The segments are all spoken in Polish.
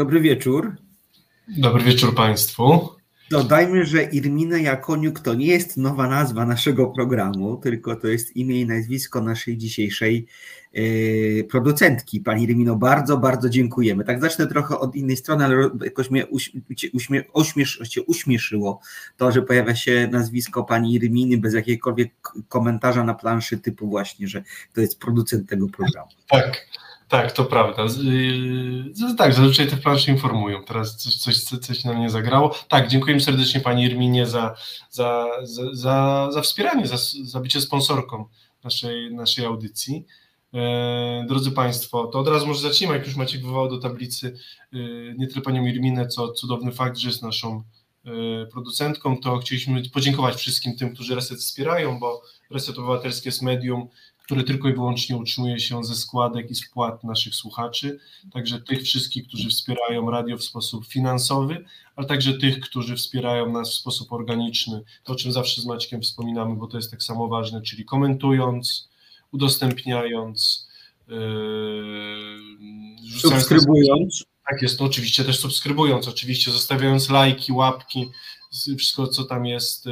Dobry wieczór. Dobry wieczór Państwu. Dodajmy, że Irmina Jakoniuk to nie jest nowa nazwa naszego programu, tylko to jest imię i nazwisko naszej dzisiejszej yy, producentki. Pani Irmino, bardzo, bardzo dziękujemy. Tak zacznę trochę od innej strony, ale jakoś mnie uśmie, uśmiesz, się uśmieszyło to, że pojawia się nazwisko pani Irminy bez jakiegokolwiek komentarza na planszy typu właśnie, że to jest producent tego programu. Tak. Tak, to prawda. Yy, tak, zazwyczaj te plansze informują. Teraz coś, coś, coś na mnie zagrało. Tak, dziękuję serdecznie Pani Irminie za, za, za, za, za wspieranie, za, za bycie sponsorką naszej, naszej audycji. E, drodzy Państwo, to od razu może zacznijmy, jak już Maciek wywołał do tablicy e, nie tyle Panią Irminę, co cudowny fakt, że jest naszą producentką, to chcieliśmy podziękować wszystkim tym, którzy Reset wspierają, bo Reset Obywatelskie jest medium, które tylko i wyłącznie utrzymuje się ze składek i spłat naszych słuchaczy, także tych wszystkich, którzy wspierają radio w sposób finansowy, ale także tych, którzy wspierają nas w sposób organiczny, to o czym zawsze z Maćkiem wspominamy, bo to jest tak samo ważne, czyli komentując, udostępniając, yy, subskrybując. Tak jest, no oczywiście też subskrybując, oczywiście zostawiając lajki, łapki, wszystko, co tam jest y,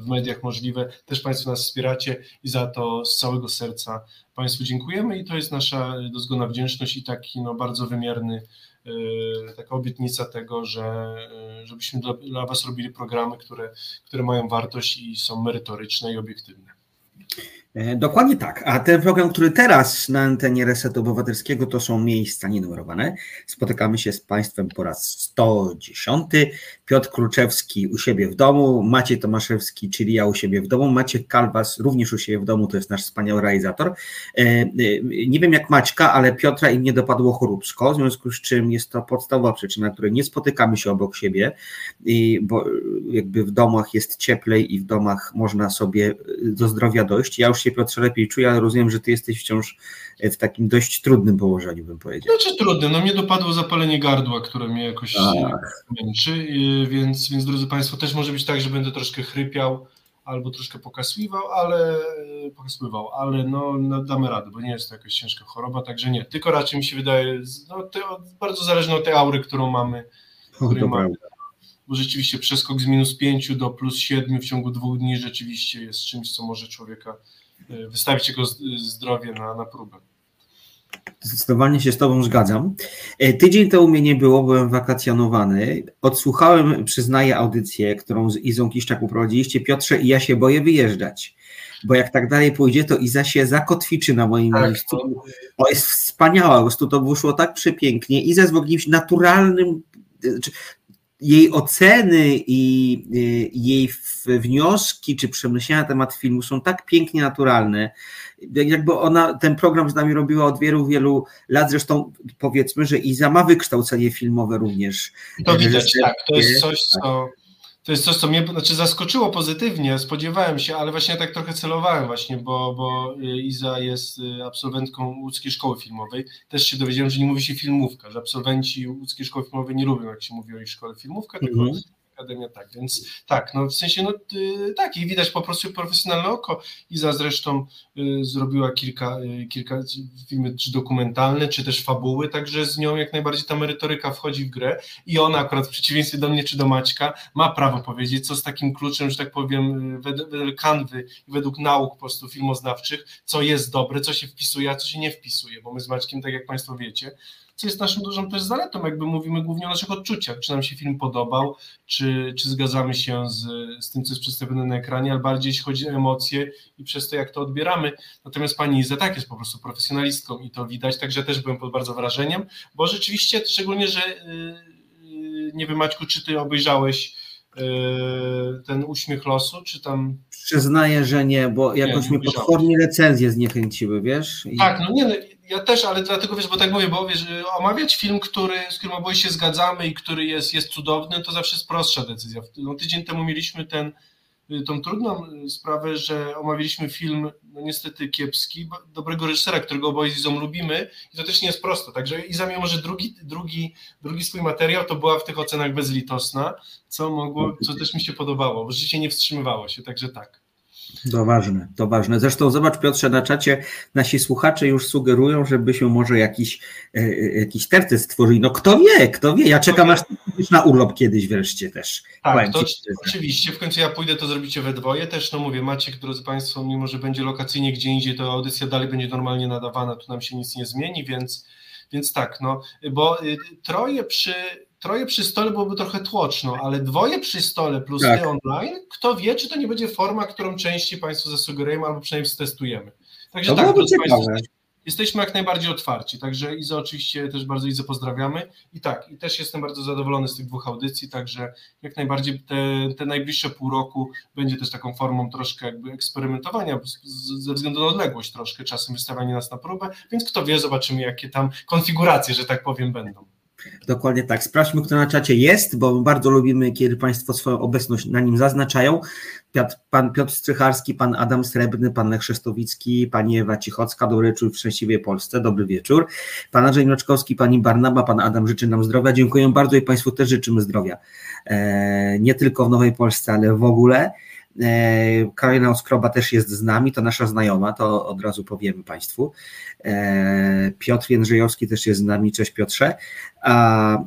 w mediach możliwe. Też Państwo nas wspieracie i za to z całego serca Państwu dziękujemy i to jest nasza dozgona wdzięczność i taki no, bardzo wymierny, y, taka obietnica tego, że y, żebyśmy dla, dla Was robili programy, które, które mają wartość i są merytoryczne i obiektywne. E, dokładnie tak. A ten program, który teraz na antenie Resetu Obywatelskiego, to są miejsca nienumerowane. Spotykamy się z Państwem po raz 110. Piotr Kluczewski u siebie w domu, Maciej Tomaszewski, czyli ja u siebie w domu, Maciek Kalwas również u siebie w domu, to jest nasz wspaniały realizator. E, e, nie wiem jak Maćka, ale Piotra im nie dopadło choróbsko, w związku z czym jest to podstawowa przyczyna, której nie spotykamy się obok siebie, bo jakby w domach jest cieplej i w domach można sobie do zdrowia dojść. Ja już się Piotrze lepiej czuję, ale rozumiem, że ty jesteś wciąż w takim dość trudnym położeniu, bym powiedział. Znaczy trudnym, no mnie dopadło zapalenie gardła, które mnie jakoś tak. męczy, więc, więc drodzy Państwo, też może być tak, że będę troszkę chrypiał albo troszkę pokasływał, ale pokasływał, ale no, no, damy radę, bo nie jest to jakaś ciężka choroba, także nie, tylko raczej mi się wydaje, no, te, bardzo zależne od tej aury, którą mamy, której mamy. bo rzeczywiście przeskok z minus 5 do plus 7 w ciągu dwóch dni rzeczywiście jest czymś, co może człowieka Y, wystawić jego zdrowie na, na próbę. Zdecydowanie się z Tobą zgadzam. E, tydzień temu mnie nie było, byłem wakacjonowany. Odsłuchałem, przyznaję, audycję, którą z Izą Kiszczak uprowadziliście. Piotrze, i ja się boję wyjeżdżać, bo jak tak dalej pójdzie, to Iza się zakotwiczy na moim tak, miejscu. To... O, jest wspaniała, po prostu to wyszło tak przepięknie. Iza jest w jakimś naturalnym, jej oceny i y, jej wnioski czy przemyślenia na temat filmu są tak pięknie naturalne. Jakby ona ten program z nami robiła od wielu, wielu lat. Zresztą powiedzmy, że Iza ma wykształcenie filmowe również. To widać, tak. To jest coś, co to jest coś, co mnie znaczy zaskoczyło pozytywnie, spodziewałem się, ale właśnie tak trochę celowałem właśnie, bo, bo y, Iza jest y, absolwentką łódzkiej szkoły filmowej. Też się dowiedziałem, że nie mówi się filmówka, że absolwenci łódzkiej szkoły filmowej nie lubią, jak się mówi o ich szkole filmówka, mm -hmm. Akademia, tak, więc tak, no w sensie, no y, tak, i widać po prostu profesjonalne oko. Iza zresztą y, zrobiła kilka, y, kilka filmy, czy dokumentalne, czy też fabuły, także z nią jak najbardziej ta merytoryka wchodzi w grę i ona akurat w przeciwieństwie do mnie czy do Maćka ma prawo powiedzieć, co z takim kluczem, że tak powiem, wedle, wedle kanwy według nauk po prostu filmoznawczych, co jest dobre, co się wpisuje, a co się nie wpisuje, bo my z Maćkiem, tak jak Państwo wiecie, co jest naszą dużą też zaletą, jakby mówimy głównie o naszych odczuciach, czy nam się film podobał, czy, czy zgadzamy się z, z tym, co jest przedstawione na ekranie, ale bardziej jeśli chodzi o emocje i przez to, jak to odbieramy. Natomiast pani Iza tak jest po prostu profesjonalistką i to widać, także też byłem pod bardzo wrażeniem, bo rzeczywiście, szczególnie, że yy, nie wiem Maćku, czy ty obejrzałeś yy, ten uśmiech losu, czy tam... Przyznaję, że nie, bo jakoś nie, mnie potwornie recenzje zniechęciły, wiesz? I... Tak, no nie, no, ja też, ale dlatego wiesz, bo tak mówię, bo wiesz, omawiać film, który, z którym oboje się zgadzamy i który jest, jest cudowny, to zawsze jest prostsza decyzja. No, tydzień temu mieliśmy ten, tą trudną sprawę, że omawialiśmy film, no niestety kiepski, dobrego reżysera, którego oboje z Izą lubimy i to też nie jest prosto. Także Iza, mimo że drugi, drugi, drugi swój materiał, to była w tych ocenach bezlitosna, co mogło, co też mi się podobało, bo życie nie wstrzymywało się, także tak. To ważne, to ważne. Zresztą zobacz Piotrze na czacie, nasi słuchacze już sugerują, żebyśmy może jakiś, e, e jakiś terty stworzyli. No kto wie, kto wie. Ja czekam aż na urlop kiedyś wreszcie też. Tak, to oczywiście. W końcu ja pójdę, to zrobicie we dwoje. Też, no mówię, Maciek, drodzy Państwo, mimo że będzie lokacyjnie gdzie indziej, to audycja dalej będzie normalnie nadawana, tu nam się nic nie zmieni, więc, więc tak, no, bo y, troje przy troje przy stole byłoby trochę tłoczno, ale dwoje przy stole plus tak. ty online, kto wie, czy to nie będzie forma, którą częściej Państwu zasugerujemy albo przynajmniej testujemy. Także to tak, Państwo, jesteśmy jak najbardziej otwarci, także Iza oczywiście też bardzo Izę pozdrawiamy i tak, i też jestem bardzo zadowolony z tych dwóch audycji, także jak najbardziej te, te najbliższe pół roku będzie też taką formą troszkę jakby eksperymentowania ze względu na odległość troszkę, czasem wystawianie nas na próbę, więc kto wie, zobaczymy jakie tam konfiguracje, że tak powiem, będą. Dokładnie tak. Sprawdźmy, kto na czacie jest, bo bardzo lubimy, kiedy Państwo swoją obecność na nim zaznaczają. Piotr, pan Piotr Strycharski, pan Adam Srebrny, pan Lech Szestowicki, pani Ewa Cichocka, dobry wieczór w szczęśliwej Polsce, dobry wieczór. Pan Andrzej Mroczkowski, pani Barnaba, pan Adam życzy nam zdrowia. Dziękuję bardzo i Państwu też życzymy zdrowia. E, nie tylko w Nowej Polsce, ale w ogóle. E, Karolina Oskroba też jest z nami, to nasza znajoma, to od razu powiemy Państwu. E, Piotr Jędrzejowski też jest z nami, cześć Piotrze. A e,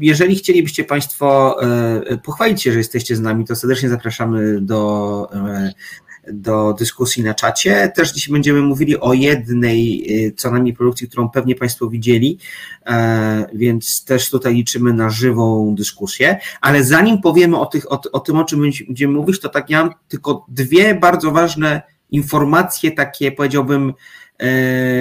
jeżeli chcielibyście Państwo pochwalić się, że jesteście z nami, to serdecznie zapraszamy do do dyskusji na czacie. Też dziś będziemy mówili o jednej y, co najmniej produkcji, którą pewnie Państwo widzieli, e, więc też tutaj liczymy na żywą dyskusję. Ale zanim powiemy o, tych, o, o tym, o czym będziemy mówić, to tak ja mam tylko dwie bardzo ważne informacje, takie powiedziałbym, e,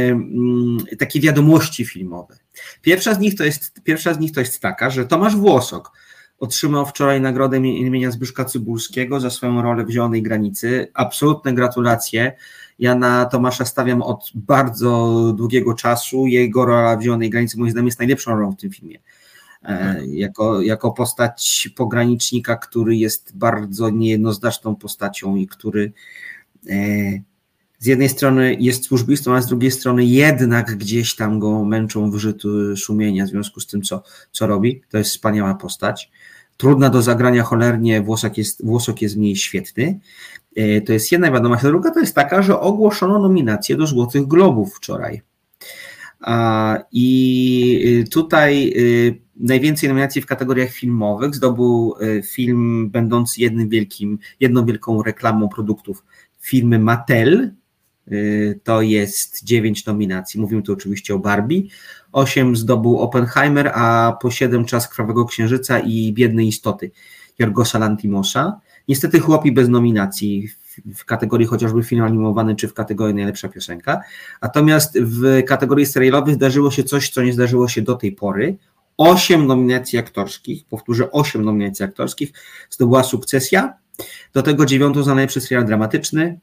mm, takie wiadomości filmowe. Pierwsza z nich to jest, pierwsza z nich to jest taka, że Tomasz Włosok, Otrzymał wczoraj nagrodę imienia Zbyszka Cybulskiego za swoją rolę w Zielonej Granicy. Absolutne gratulacje. Ja na Tomasza stawiam od bardzo długiego czasu. Jego rola w Zielonej Granicy moim zdaniem jest najlepszą rolą w tym filmie. E, jako, jako postać pogranicznika, który jest bardzo niejednoznaczną postacią i który e, z jednej strony jest służbistą, a z drugiej strony jednak gdzieś tam go męczą wyrzuty szumienia w związku z tym, co, co robi. To jest wspaniała postać trudna do zagrania cholernie, Włosok jest, Włosok jest mniej świetny. E, to jest jedna wiadomość. Druga to jest taka, że ogłoszono nominację do Złotych Globów wczoraj. I y, tutaj y, najwięcej nominacji w kategoriach filmowych zdobył film będący jednym wielkim, jedną wielką reklamą produktów firmy Mattel. To jest dziewięć nominacji. Mówimy tu oczywiście o Barbie. 8 zdobył Oppenheimer, a po 7 Czas Krwawego Księżyca i Biednej Istoty Jorgosa Lantimosza. Niestety chłopi bez nominacji w kategorii chociażby film animowany, czy w kategorii najlepsza piosenka. Natomiast w kategorii serialowych zdarzyło się coś, co nie zdarzyło się do tej pory. Osiem nominacji aktorskich, powtórzę, osiem nominacji aktorskich, zdobyła sukcesja. Do tego dziewiątą za najlepszy serial dramatyczny,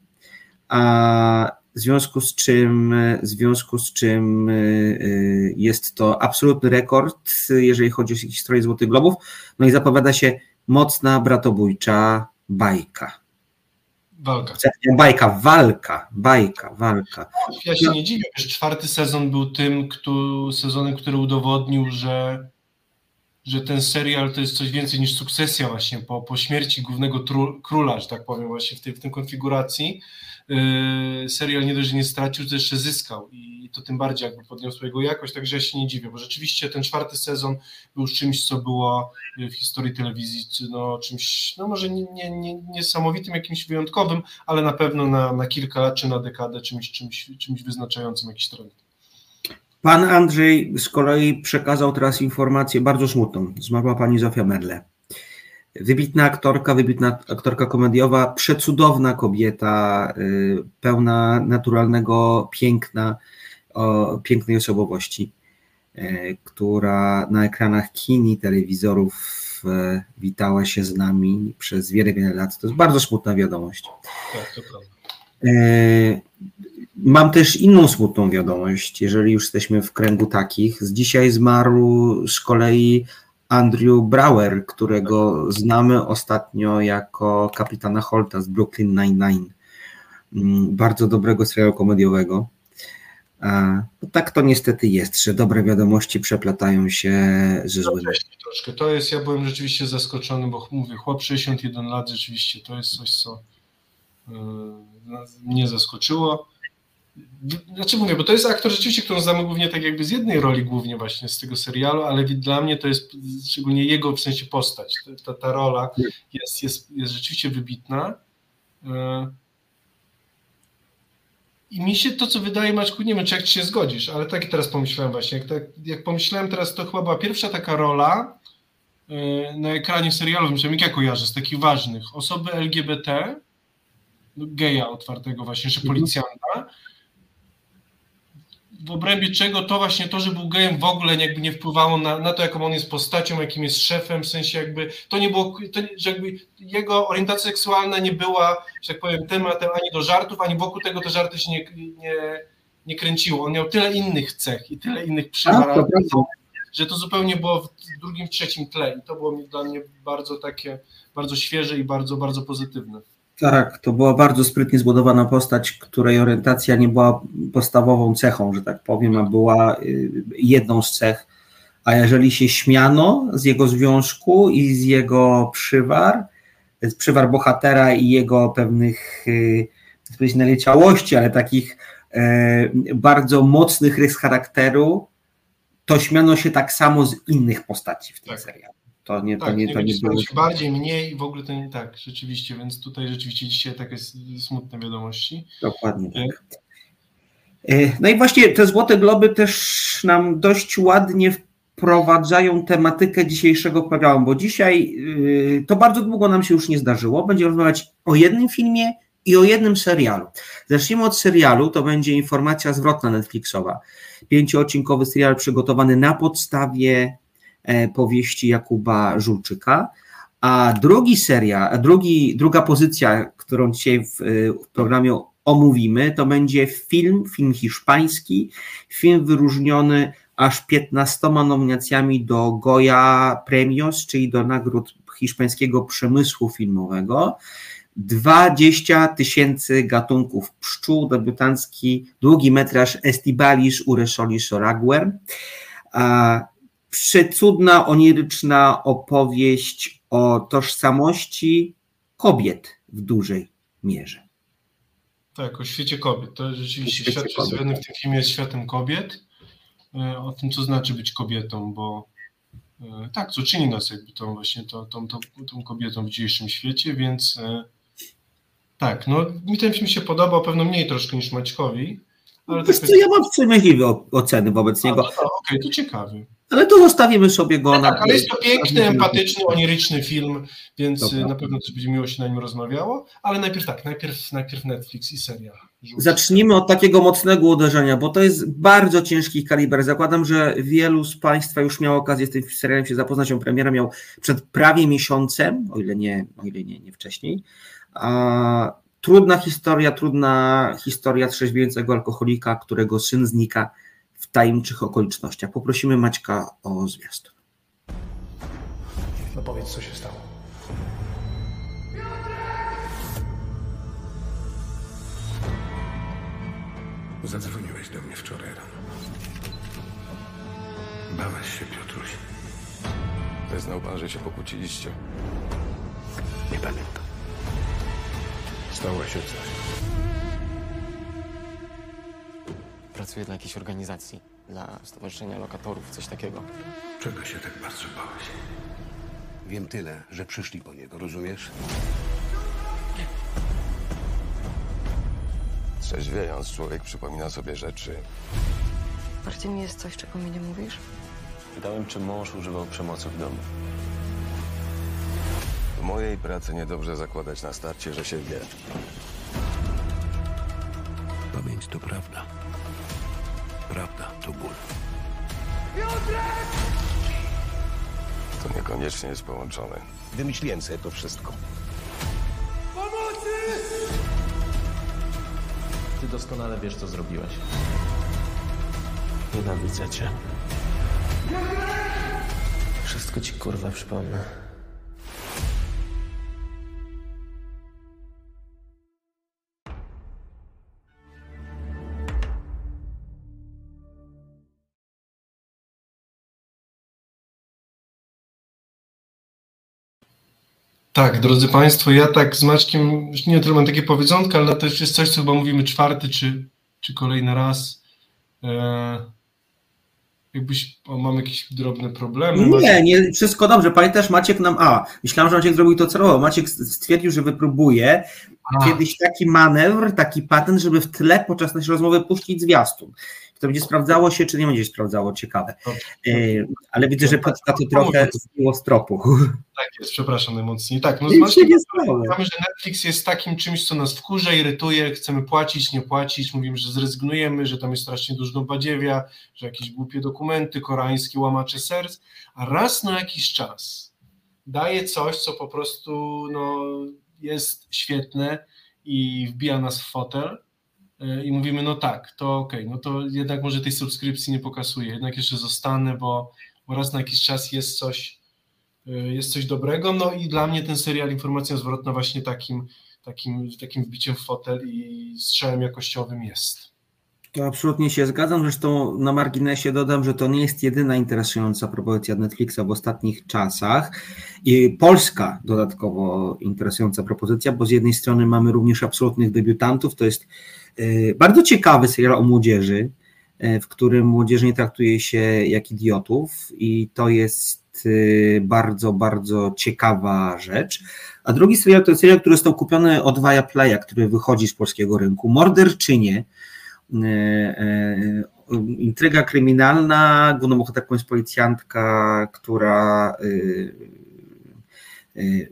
a w związku z czym, w związku z czym y, jest to absolutny rekord, jeżeli chodzi o historię Złotych Globów. No i zapowiada się mocna, bratobójcza bajka. Walka. Bajka, walka, bajka, walka. Ja się nie dziwię, że czwarty sezon był tym kto, sezonem, który udowodnił, że, że ten serial to jest coś więcej niż sukcesja właśnie po, po śmierci głównego króla, że tak powiem, właśnie w tej, w tej konfiguracji serial nie dość, że nie stracił, to jeszcze zyskał i to tym bardziej jakby podniosło jego jakość, także ja się nie dziwię, bo rzeczywiście ten czwarty sezon był czymś, co było w historii telewizji, no czymś, no może nie, nie, nie, niesamowitym, jakimś wyjątkowym, ale na pewno na, na kilka lat czy na dekadę czymś, czymś, czymś wyznaczającym jakiś trend. Pan Andrzej z kolei przekazał teraz informację bardzo smutną. Zmarła pani Zofia Merle. Wybitna aktorka, wybitna aktorka komediowa, przecudowna kobieta, y, pełna naturalnego piękna, o pięknej osobowości, y, która na ekranach kin i telewizorów y, witała się z nami przez wiele, wiele lat. To jest bardzo smutna wiadomość. Tak. Mam też inną smutną wiadomość, jeżeli już jesteśmy w kręgu takich. Z dzisiaj zmarł z kolei Andrew Brower, którego znamy ostatnio jako kapitana Holta z Brooklyn Nine-Nine. Mm, bardzo dobrego serialu komediowego. No tak to niestety jest, że dobre wiadomości przeplatają się ze złymi. Troszkę. To jest, ja byłem rzeczywiście zaskoczony, bo mówię, chłop 61 lat, rzeczywiście to jest coś, co mnie zaskoczyło. Znaczy mówię, bo to jest aktor rzeczywiście, którą znamy głównie tak jakby z jednej roli głównie właśnie z tego serialu, ale dla mnie to jest szczególnie jego w sensie postać. Ta, ta rola jest, jest, jest rzeczywiście wybitna. E, I mi się to, co wydaje, Maćku, nie wiem, czy jak ci się zgodzisz, ale tak teraz pomyślałem właśnie. Jak, tak, jak pomyślałem teraz, to chyba była pierwsza taka rola e, na ekranie serialowym, jak ja kojarzę, z takich ważnych. Osoby LGBT, no, geja otwartego właśnie, mhm. policjanta, w obrębie czego to właśnie to, że był gejem w ogóle jakby nie wpływało na, na to, jaką on jest postacią, jakim jest szefem, w sensie jakby to nie było, to, że jakby jego orientacja seksualna nie była, że tak powiem, tematem ani do żartów, ani wokół tego te żarty się nie, nie, nie kręciło. On miał tyle innych cech i tyle innych przywar, że to zupełnie było w drugim, trzecim tle i to było dla mnie bardzo takie, bardzo świeże i bardzo, bardzo pozytywne. Tak, to była bardzo sprytnie zbudowana postać, której orientacja nie była podstawową cechą, że tak powiem, a była y, jedną z cech. A jeżeli się śmiano z jego związku i z jego przywar, z przywar bohatera i jego pewnych y, naleciałości, ale takich e, bardzo mocnych rys charakteru, to śmiano się tak samo z innych postaci w tym tak. serialu. To nie, tak, to nie, to nie, nie było. Bardziej, mniej w ogóle to nie tak, rzeczywiście, więc tutaj rzeczywiście dzisiaj takie smutne wiadomości. Dokładnie tak. E, no i właśnie te Złote Globy też nam dość ładnie wprowadzają tematykę dzisiejszego programu, bo dzisiaj y, to bardzo długo nam się już nie zdarzyło. Będziemy rozmawiać o jednym filmie i o jednym serialu. Zacznijmy od serialu, to będzie informacja zwrotna Netflixowa. Pięcioodcinkowy serial przygotowany na podstawie E, powieści Jakuba Żulczyka. A drugi seria, drugi, druga pozycja, którą dzisiaj w, w programie omówimy, to będzie film, film hiszpański, film wyróżniony aż 15 nominacjami do Goya Premios, czyli do nagród hiszpańskiego przemysłu filmowego. 20 tysięcy gatunków pszczół, debiutancki długi metraż Estibalisz Uresoli Soraguer przecudna, oniryczna opowieść o tożsamości kobiet w dużej mierze. Tak, o świecie kobiet. To rzeczywiście świat przedstawiony w tym filmie jest światem kobiet, e, o tym, co znaczy być kobietą, bo e, tak, co czyni nas jakby tą właśnie tą, tą, tą, tą kobietą w dzisiejszym świecie, więc e, tak, no mi ten film się podobał, pewno mniej troszkę niż Maćkowi. Ale Wiesz tak co, ja mam wstrzemięźliwe oceny wobec niego. Okej, okay, to ciekawy. Ale to zostawimy sobie go no na. Tak, ale jest to piękny, empatyczny, oniryczny film, więc Dobra. na pewno też będzie miło się na nim rozmawiało. Ale najpierw tak, najpierw, najpierw Netflix i serial. Zacznijmy od takiego mocnego uderzenia, bo to jest bardzo ciężki kaliber. Zakładam, że wielu z Państwa już miało okazję z tym serialem się zapoznać. On premiera miał przed prawie miesiącem, o ile nie, o ile nie, nie wcześniej. A, trudna historia, trudna historia trzeźwiejącego alkoholika, którego syn znika w tajemniczych okolicznościach. Poprosimy Maćka o zwiastun. No powiedz, co się stało. Zadzwoniłeś do mnie wczoraj rano. Bałeś się, Piotruś. Wyznał pan, że się pokłóciliście. Nie pamiętam. Stało się coś. Pracuję dla jakiejś organizacji, dla Stowarzyszenia Lokatorów, coś takiego. Czego się tak bardzo bałeś? Wiem tyle, że przyszli po niego, rozumiesz? Trzeźwiejąc, człowiek przypomina sobie rzeczy. Marcin, jest coś, czego mi nie mówisz? Pytałem, czy mąż używał przemocy w domu. Mojej pracy niedobrze zakładać na starcie, że się wie. Pamięć to prawda. Prawda to ból. To niekoniecznie jest połączone. Wymyśliłem sobie to wszystko. Ty doskonale wiesz, co zrobiłeś. Nienawidzę cię. Wszystko ci kurwa przypomnę. Tak, drodzy Państwo, ja tak z Maćkiem, już nie tyle mam takie powiedzonka, ale to jest coś, co chyba mówimy czwarty czy, czy kolejny raz. E, jakbyś, o, mam jakieś drobne problemy. Nie, nie, wszystko dobrze. Pamiętasz, Maciek nam, a, myślałem, że Maciek zrobił to celowo. Maciek stwierdził, że wypróbuje a. kiedyś taki manewr, taki patent, żeby w tle podczas naszej rozmowy puścić zwiastun to będzie sprawdzało się, czy nie będzie sprawdzało, ciekawe. E, ale widzę, że Piotrka to trochę zbiło z tropu. Tak jest, przepraszam najmocniej. Tak, no zobaczcie, że Netflix jest takim czymś, co nas wkurza, irytuje, chcemy płacić, nie płacić, mówimy, że zrezygnujemy, że tam jest strasznie dużo badziewia, że jakieś głupie dokumenty, koreańskie łamacze serc, a raz na jakiś czas daje coś, co po prostu no, jest świetne i wbija nas w fotel, i mówimy, no tak, to okay, no to jednak może tej subskrypcji nie pokasuję, jednak jeszcze zostanę, bo, raz na jakiś czas jest coś, y, jest coś dobrego, no i dla mnie ten serial Informacja Zwrotna właśnie takim, takim, takim wbiciem w fotel i strzałem jakościowym jest. To absolutnie się zgadzam. Zresztą na marginesie dodam, że to nie jest jedyna interesująca propozycja Netflixa w ostatnich czasach. I polska dodatkowo interesująca propozycja, bo z jednej strony mamy również absolutnych debiutantów. To jest E, bardzo ciekawy serial o młodzieży, e, w którym młodzież nie traktuje się jak idiotów i to jest e, bardzo, bardzo ciekawa rzecz. A drugi serial to serial, który został kupiony od Viaplaya, który wychodzi z polskiego rynku. Morderczynie, intryga kryminalna, główną bohaterką jest policjantka, która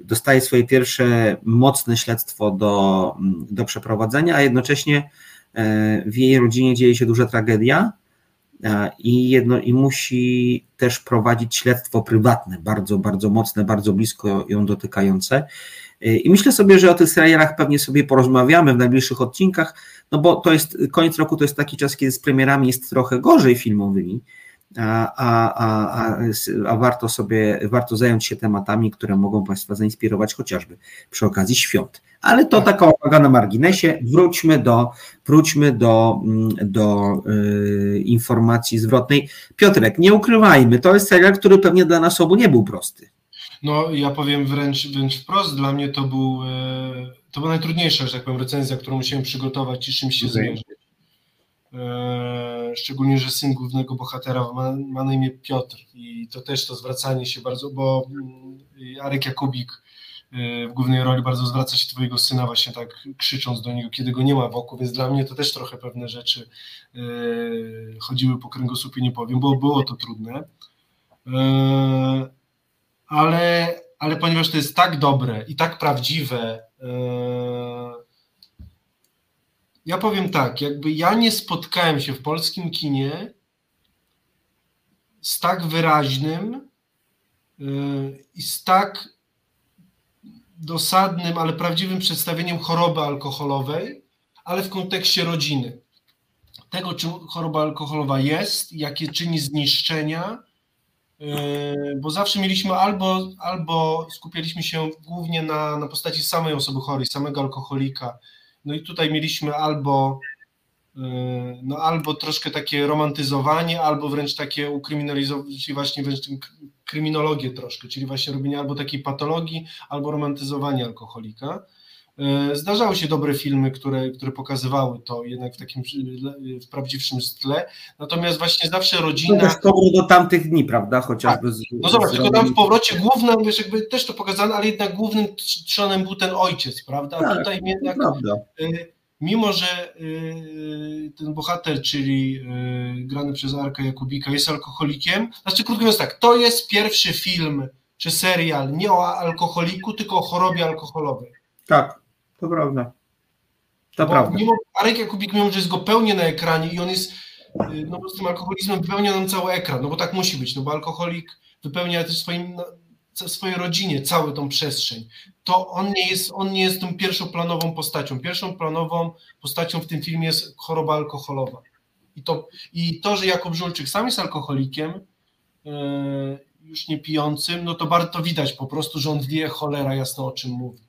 dostaje swoje pierwsze mocne śledztwo do, do przeprowadzenia, a jednocześnie e, w jej rodzinie dzieje się duża tragedia i, jedno, i musi też prowadzić śledztwo prywatne, bardzo, bardzo mocne, bardzo blisko ją dotykające. E, I myślę sobie, że o tych serialach pewnie sobie porozmawiamy w najbliższych odcinkach, no bo to jest koniec roku, to jest taki czas, kiedy z premierami jest trochę gorzej filmowymi, a, a, a, warto sobie, warto zająć się tematami, które mogą Państwa zainspirować chociażby przy okazji świąt. Ale to taka uwaga na marginesie. Wróćmy do, wróćmy do, mm, do yy, informacji zwrotnej. Piotrek, nie ukrywajmy, to jest serial, który pewnie dla nas obu nie był prosty. No, ja powiem wręcz, wręcz wprost, dla mnie to był, e, to była najtrudniejsza, że tak powiem, recenzja, którą musiałem przygotować i czymś się okay. zmierzyć. E, szczególnie, że syn głównego bohatera ma, ma, na imię Piotr i to też to zwracanie się bardzo, bo mm, Arek Jakubik e, w głównej roli bardzo zwraca się twojego syna właśnie tak krzycząc do niego, kiedy go nie ma wokół, więc dla mnie to też trochę pewne rzeczy e, chodziły po kręgosłupie, nie powiem, bo było to trudne. Ale, ale ponieważ to jest tak dobre i tak prawdziwe, ja powiem tak, jakby ja nie spotkałem się w polskim kinie z tak wyraźnym yy, i z tak dosadnym, ale prawdziwym przedstawieniem choroby alkoholowej, ale w kontekście rodziny. Tego, czym choroba alkoholowa jest, jakie czyni zniszczenia, yy, bo zawsze mieliśmy albo, albo skupialiśmy się głównie na, na postaci samej osoby chorej, samego alkoholika, no i tutaj mieliśmy albo, y, no albo troszkę takie romantyzowanie, albo wręcz takie ukryminalizowanie, czyli właśnie wręcz kryminologię troszkę, czyli właśnie robienie albo takiej patologii, albo romantyzowanie alkoholika. Y, zdarzały się dobre filmy, które, które pokazywały to jednak w takim w prawdziwszym tle. Natomiast właśnie zawsze rodzina. To też powrót do tamtych dni, prawda? Chociażby. Tak. No zobacz, tylko tam w powrocie głównym, wiesz, jakby też to pokazane, ale jednak głównym trzonem był ten ojciec, prawda? Tak, tutaj jednak. Y, mimo, że y, ten bohater, czyli grany przez Arka Jakubika, jest alkoholikiem, znaczy krótko mówiąc tak, to jest pierwszy film czy serial nie o alkoholiku, tylko o chorobie alkoholowej. Tak. To prawda. To Bo prawda. Mimo, Arek Jakubik, mimo że jest go pełnie na ekranie i on jest, y, no z tym alkoholizmem wypełnia nam cały ekran, no bo tak musi być, no bo alkoholik wypełnia też swoim, no, swojej rodzinie całą tą przestrzeń. To on nie jest, on nie jest tą pierwszoplanową postacią. Pierwszą planową postacią w tym filmie jest choroba alkoholowa. I to, i to że Jakub Żulczyk sam jest alkoholikiem, yy, już nie pijącym, no to bardzo widać po prostu, że on wie cholera jasno o czym mówi.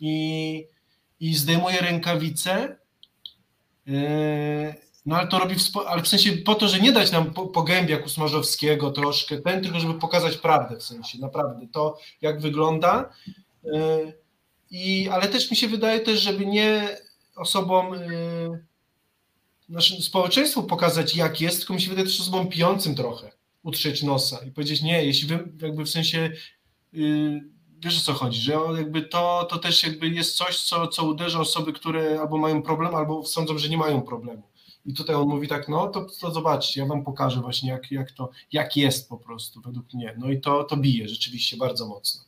I i zdejmuje rękawice, e, no ale to robi, w, ale w sensie po to, że nie dać nam pogębia Kusmarzowskiego troszkę, ten, tylko żeby pokazać prawdę w sensie, naprawdę to jak wygląda. I, ale też mi się wydaje też, żeby nie osobom, naszym społeczeństwu pokazać jak jest, tylko mi się wydaje też osobom pijącym trochę utrzeć nosa i powiedzieć nie, jeśli wy jakby w sensie wiesz o co chodzi, że jakby to, to też jakby jest coś, co, co uderza osoby, które albo mają problem, albo sądzą, że nie mają problemu. I tutaj on mówi tak, no to, to zobaczcie, ja wam pokażę właśnie jak, jak to, jak jest po prostu według mnie. No i to, to bije rzeczywiście bardzo mocno.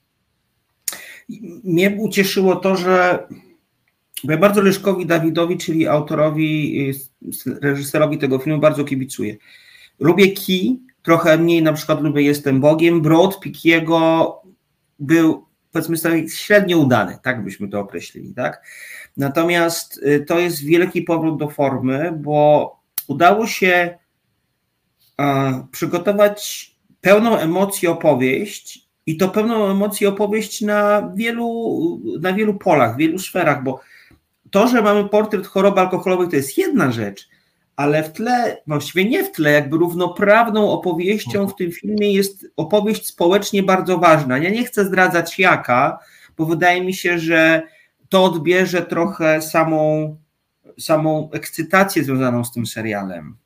Mnie ucieszyło to, że bo ja bardzo Leszkowi Dawidowi, czyli autorowi, reżyserowi tego filmu bardzo kibicuję. Lubię Ki, trochę mniej na przykład lubię Jestem Bogiem. Broad Pikiego był powiedzmy sobie średnio udany, tak byśmy to określili, tak? Natomiast y, to jest wielki powrót do formy, bo udało się przygotować pełną emocji opowieść i to pełną emocji opowieść na wielu, na wielu polach, wielu sferach, bo to, że mamy portret choroby alkoholowej, to jest jedna rzecz, ale w tle, właściwie nie w tle, jakby równoprawną opowieścią w tym filmie jest opowieść społecznie bardzo ważna. Ja nie chcę zdradzać jaka, bo wydaje mi się, że to odbierze trochę samą, samą ekscytację związaną z tym serialem.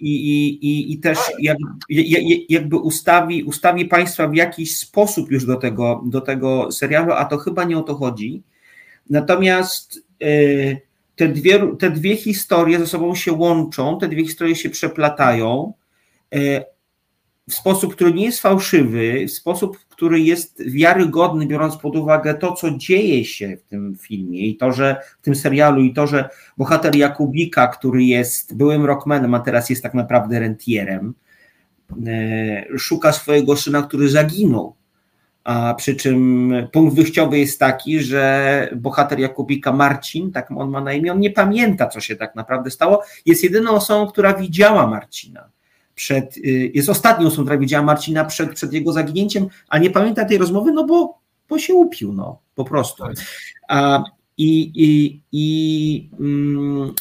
I, i, i też jakby, jakby ustawi, ustawi Państwa w jakiś sposób już do tego, do tego serialu, a to chyba nie o to chodzi. Natomiast yy, te dwie, te dwie historie ze sobą się łączą, te dwie historie się przeplatają e, w sposób, który nie jest fałszywy, w sposób, który jest wiarygodny, biorąc pod uwagę to, co dzieje się w tym filmie i to, że w tym serialu, i to, że bohater Jakubika, który jest byłym rockmanem, a teraz jest tak naprawdę rentierem, e, szuka swojego syna, który zaginął a przy czym punkt wyjściowy jest taki, że bohater Jakubika Marcin, tak on ma na imię, on nie pamięta, co się tak naprawdę stało. Jest jedyną osobą, która widziała Marcina. Przed, y, jest ostatnią osobą, która widziała Marcina przed, przed jego zaginięciem, a nie pamięta tej rozmowy, no bo, bo się upił, no po prostu. Tak. A, i, i, i, mm,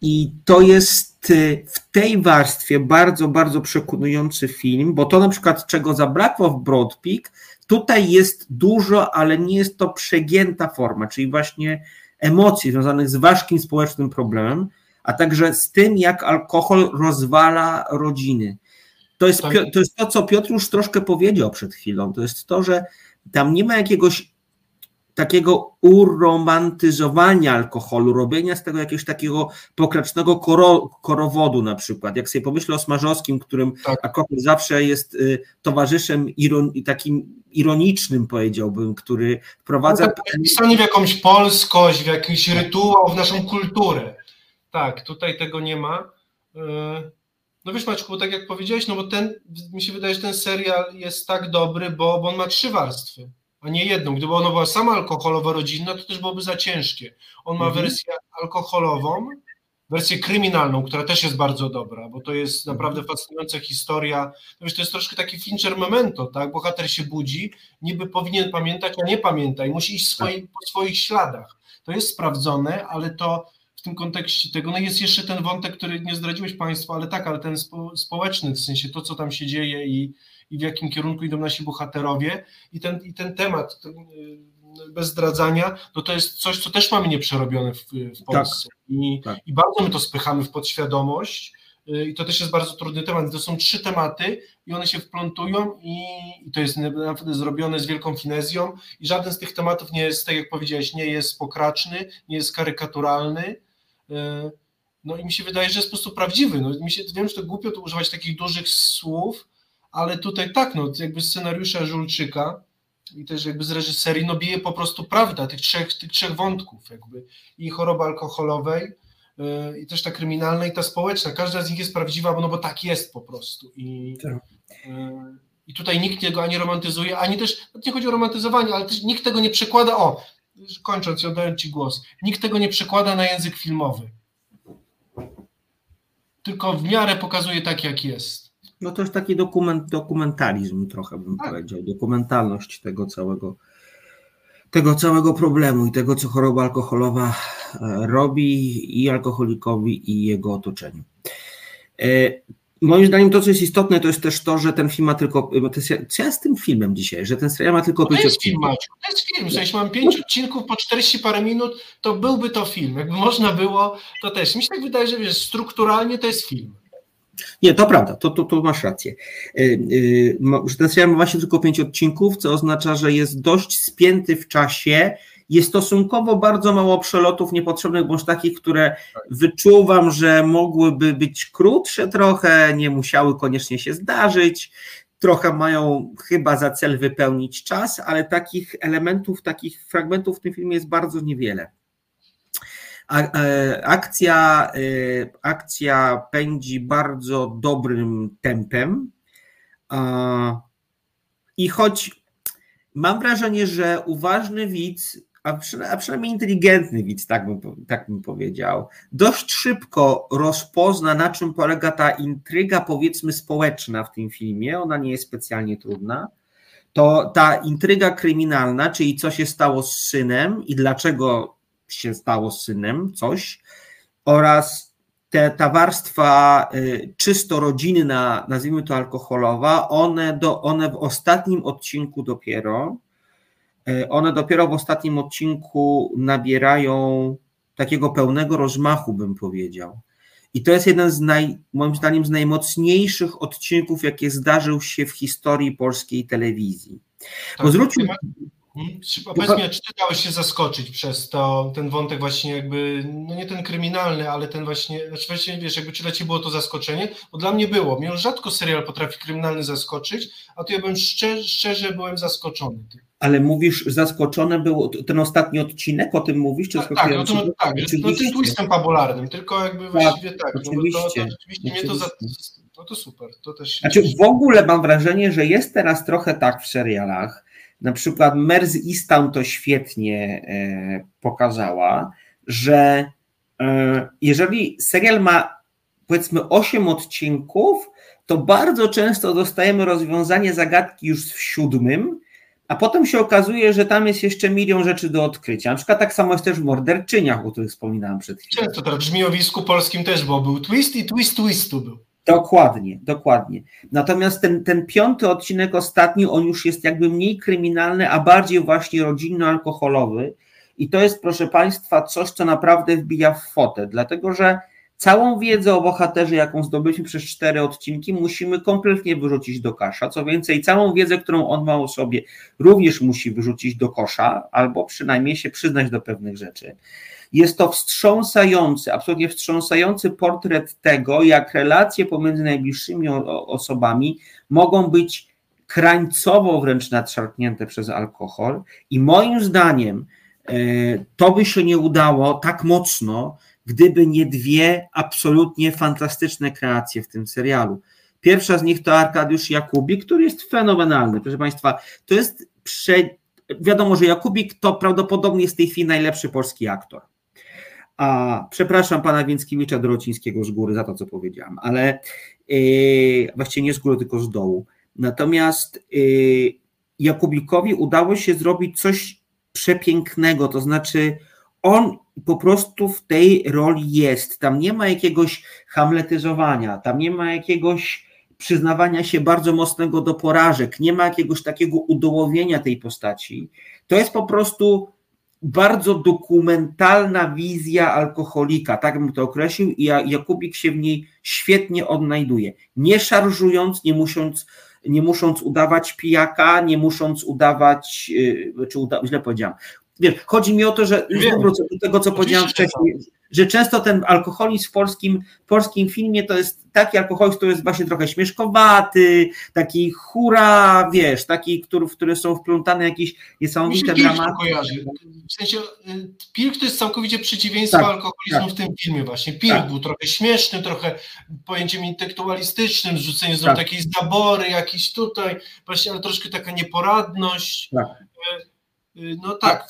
I to jest y, w tej warstwie bardzo, bardzo przekonujący film, bo to na przykład, czego zabrakło w Broad Peak, Tutaj jest dużo, ale nie jest to przegięta forma, czyli właśnie emocji związanych z ważkim społecznym problemem, a także z tym, jak alkohol rozwala rodziny. To jest, tak. to jest to, co Piotr już troszkę powiedział przed chwilą. To jest to, że tam nie ma jakiegoś takiego uromantyzowania alkoholu, robienia z tego jakiegoś takiego pokracznego koro, korowodu na przykład. Jak sobie pomyślę o Smarzowskim, którym tak. alkohol zawsze jest y, towarzyszem iron, takim ironicznym powiedziałbym, który wprowadza... No tak, pisanie w jakąś polskość, w jakiś rytuał, w naszą kulturę. Tak, tutaj tego nie ma. Y, no wiesz Maćku, tak jak powiedziałeś, no bo ten, mi się wydaje, że ten serial jest tak dobry, bo, bo on ma trzy warstwy a nie jedną. Gdyby ona była sama alkoholowa rodzinna, to też byłoby za ciężkie. On ma mhm. wersję alkoholową, wersję kryminalną, która też jest bardzo dobra, bo to jest mhm. naprawdę fascynująca historia. No wiesz, to jest troszkę taki Fincher memento, tak? Bohater się budzi, niby powinien pamiętać, a nie pamięta i musi iść swoi, tak. po swoich śladach. To jest sprawdzone, ale to w tym kontekście tego, no jest jeszcze ten wątek, który nie zdradziłeś Państwu, ale tak, ale ten spo, społeczny, w sensie to, co tam się dzieje i, i w jakim kierunku idą nasi bohaterowie i ten, i ten temat ten, y, bez zdradzania, no to jest coś, co też mamy nieprzerobione w, w Polsce tak, I, tak. i bardzo my to spychamy w podświadomość y, i to też jest bardzo trudny temat. To są trzy tematy i one się wplątują i, i to jest naprawdę zrobione z wielką finezją i żaden z tych tematów nie jest, tak jak powiedziałeś, nie jest pokraczny, nie jest karykaturalny, y, no i mi się wydaje, że jest po prostu prawdziwy. No, mi się, wiem, że to głupio to używać takich dużych słów, ale tutaj tak, no jakby scenariusza Żulczyka i też jakby z reżyserii, no bije po prostu prawda tych trzech, tych trzech wątków jakby i choroby alkoholowej yy, i też ta kryminalna i ta społeczna, każda z nich jest prawdziwa, bo, no bo tak jest po prostu i tak. yy, i tutaj nikt tego ani romantyzuje, ani też, nie chodzi o romantyzowanie, ale też nikt tego nie przekłada, o, kończąc, ja oddaję Ci głos, nikt tego nie przekłada na język filmowy. Tylko w miarę pokazuje tak, jak jest. No to jest taki dokument, dokumentarizm trochę bym tak. powiedział, dokumentalność tego całego, tego całego problemu i tego, co choroba alkoholowa e, robi i alkoholikowi, i jego otoczeniu. E, Moim zdaniem to, co jest istotne, to jest też to, że ten film ma tylko. Bo to jest, co ja z tym filmem dzisiaj? Że ten serial ma tylko to jest film, Maciu, to jest film. W sensie mam pięć no. odcinków po 40 parę minut, to byłby to film. Jakby można było, to też. Mi się tak wydaje, że wiesz, strukturalnie to jest film. Nie, to prawda, to, to, to masz rację. Ten serial ma właśnie tylko pięć odcinków, co oznacza, że jest dość spięty w czasie jest stosunkowo bardzo mało przelotów niepotrzebnych, bądź takich, które wyczuwam, że mogłyby być krótsze trochę, nie musiały koniecznie się zdarzyć. Trochę mają chyba za cel wypełnić czas, ale takich elementów, takich fragmentów w tym filmie jest bardzo niewiele. E, akcja, e, akcja pędzi bardzo dobrym tempem. I choć mam wrażenie, że uważny widz a, przy, a przynajmniej inteligentny widz, tak bym, tak bym powiedział, dość szybko rozpozna, na czym polega ta intryga, powiedzmy, społeczna w tym filmie. Ona nie jest specjalnie trudna. To ta intryga kryminalna, czyli co się stało z synem i dlaczego się stało z synem, coś, oraz te, ta warstwa y, czysto rodzinna, nazwijmy to alkoholowa, one, do, one w ostatnim odcinku dopiero E, one dopiero w ostatnim odcinku nabierają takiego pełnego rozmachu, bym powiedział. I to jest jeden z naj, moim zdaniem z najmocniejszych odcinków, jakie zdarzył się w historii polskiej telewizji. Tak, Bo zwróćmy. Hmm? Powiedz mi, czy ty dałeś się zaskoczyć przez to, ten wątek właśnie jakby, no nie ten kryminalny, ale ten właśnie, znaczy właśnie wiesz, jakby czy dla ciebie było to zaskoczenie? Bo dla mnie było. Mnie rzadko serial potrafi kryminalny zaskoczyć, a tu ja bym szczerze, szczerze byłem zaskoczony tym. Ale mówisz, zaskoczone był ten ostatni odcinek, o tym mówisz? Czy tak, tak, no to, no, tak, no tym twistem fabularnym, tylko jakby tak, właściwie tak. Oczywiście, no to, to, oczywiście mnie to za, no to super. To też... Znaczy w ogóle mam wrażenie, że jest teraz trochę tak w serialach, na przykład Merz Istam to świetnie e, pokazała, że e, jeżeli serial ma powiedzmy 8 odcinków, to bardzo często dostajemy rozwiązanie zagadki już w siódmym, a potem się okazuje, że tam jest jeszcze milion rzeczy do odkrycia. Na przykład tak samo jest też w morderczyniach, o których wspominałem przed chwilą. Często to w brzmiowisku polskim też, bo był twist i twist twistu był. Dokładnie, dokładnie. Natomiast ten, ten piąty odcinek ostatni, on już jest jakby mniej kryminalny, a bardziej właśnie rodzinno-alkoholowy. I to jest, proszę Państwa, coś, co naprawdę wbija w fotę, dlatego że całą wiedzę o bohaterze, jaką zdobyliśmy przez cztery odcinki, musimy kompletnie wyrzucić do kasza. Co więcej, całą wiedzę, którą on ma o sobie, również musi wyrzucić do kosza, albo przynajmniej się przyznać do pewnych rzeczy. Jest to wstrząsający, absolutnie wstrząsający portret tego, jak relacje pomiędzy najbliższymi osobami mogą być krańcowo wręcz nadszarpnięte przez alkohol. I moim zdaniem e, to by się nie udało tak mocno, gdyby nie dwie absolutnie fantastyczne kreacje w tym serialu. Pierwsza z nich to Arkadiusz Jakubik, który jest fenomenalny. Proszę Państwa, to jest prze... wiadomo, że Jakubik to prawdopodobnie jest w tej chwili najlepszy polski aktor. A przepraszam pana Więckiewicza Dorocińskiego z góry za to, co powiedziałam, ale yy, właściwie nie z góry, tylko z dołu. Natomiast yy, Jakubikowi udało się zrobić coś przepięknego, to znaczy on po prostu w tej roli jest. Tam nie ma jakiegoś hamletyzowania, tam nie ma jakiegoś przyznawania się bardzo mocnego do porażek, nie ma jakiegoś takiego udołowienia tej postaci. To jest po prostu bardzo dokumentalna wizja alkoholika, tak bym to określił, i Jakubik się w niej świetnie odnajduje. Nie szarżując, nie musząc, nie musząc udawać pijaka, nie musząc udawać, y, czy uda, źle powiedziałem. Wiesz, chodzi mi o to, że do tego, co powiedziałem wcześniej, że często ten alkoholizm w polskim, polskim filmie to jest taki alkoholizm, który jest właśnie trochę śmieszkowaty, taki hura, wiesz, taki, który, w który są wplątane jakieś niesamowite dramaty. W sensie y, Pilk to jest całkowicie przeciwieństwo tak, alkoholizmu tak. w tym filmie właśnie. Pilk tak. był trochę śmieszny, trochę pojęciem intelektualistycznym, zrzucenie z tak. takiej zabory jakiś tutaj, właśnie, ale troszkę taka nieporadność. Tak. Y, no tak,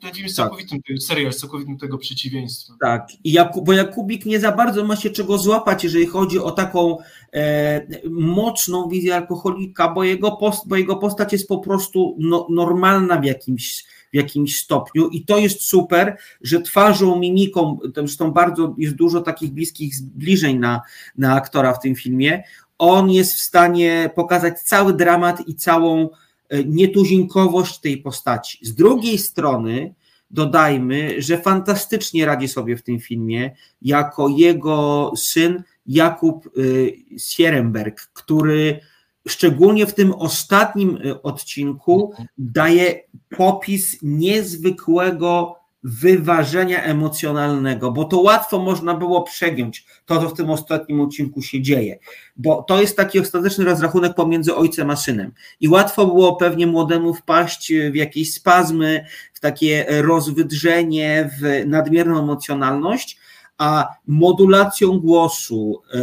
ten film jest tak. całkowitym, serial całkowitym tego przeciwieństwa. Tak, I Jakub, bo Jakubik nie za bardzo ma się czego złapać, jeżeli chodzi o taką e, mocną wizję alkoholika, bo jego, post, bo jego postać jest po prostu no, normalna w jakimś, w jakimś stopniu i to jest super, że twarzą, mimiką, zresztą bardzo jest dużo takich bliskich zbliżeń na, na aktora w tym filmie, on jest w stanie pokazać cały dramat i całą nietuzinkowość tej postaci. Z drugiej strony dodajmy, że fantastycznie radzi sobie w tym filmie jako jego syn Jakub e, Sierenberg, który szczególnie w tym ostatnim e, odcinku daje popis niezwykłego wyważenia emocjonalnego, bo to łatwo można było przegiąć to, co w tym ostatnim odcinku się dzieje, bo to jest taki ostateczny rozrachunek pomiędzy ojcem a synem. I łatwo było pewnie młodemu wpaść w jakieś spazmy, w takie rozwydrzenie, w nadmierną emocjonalność, a modulacją głosu, e,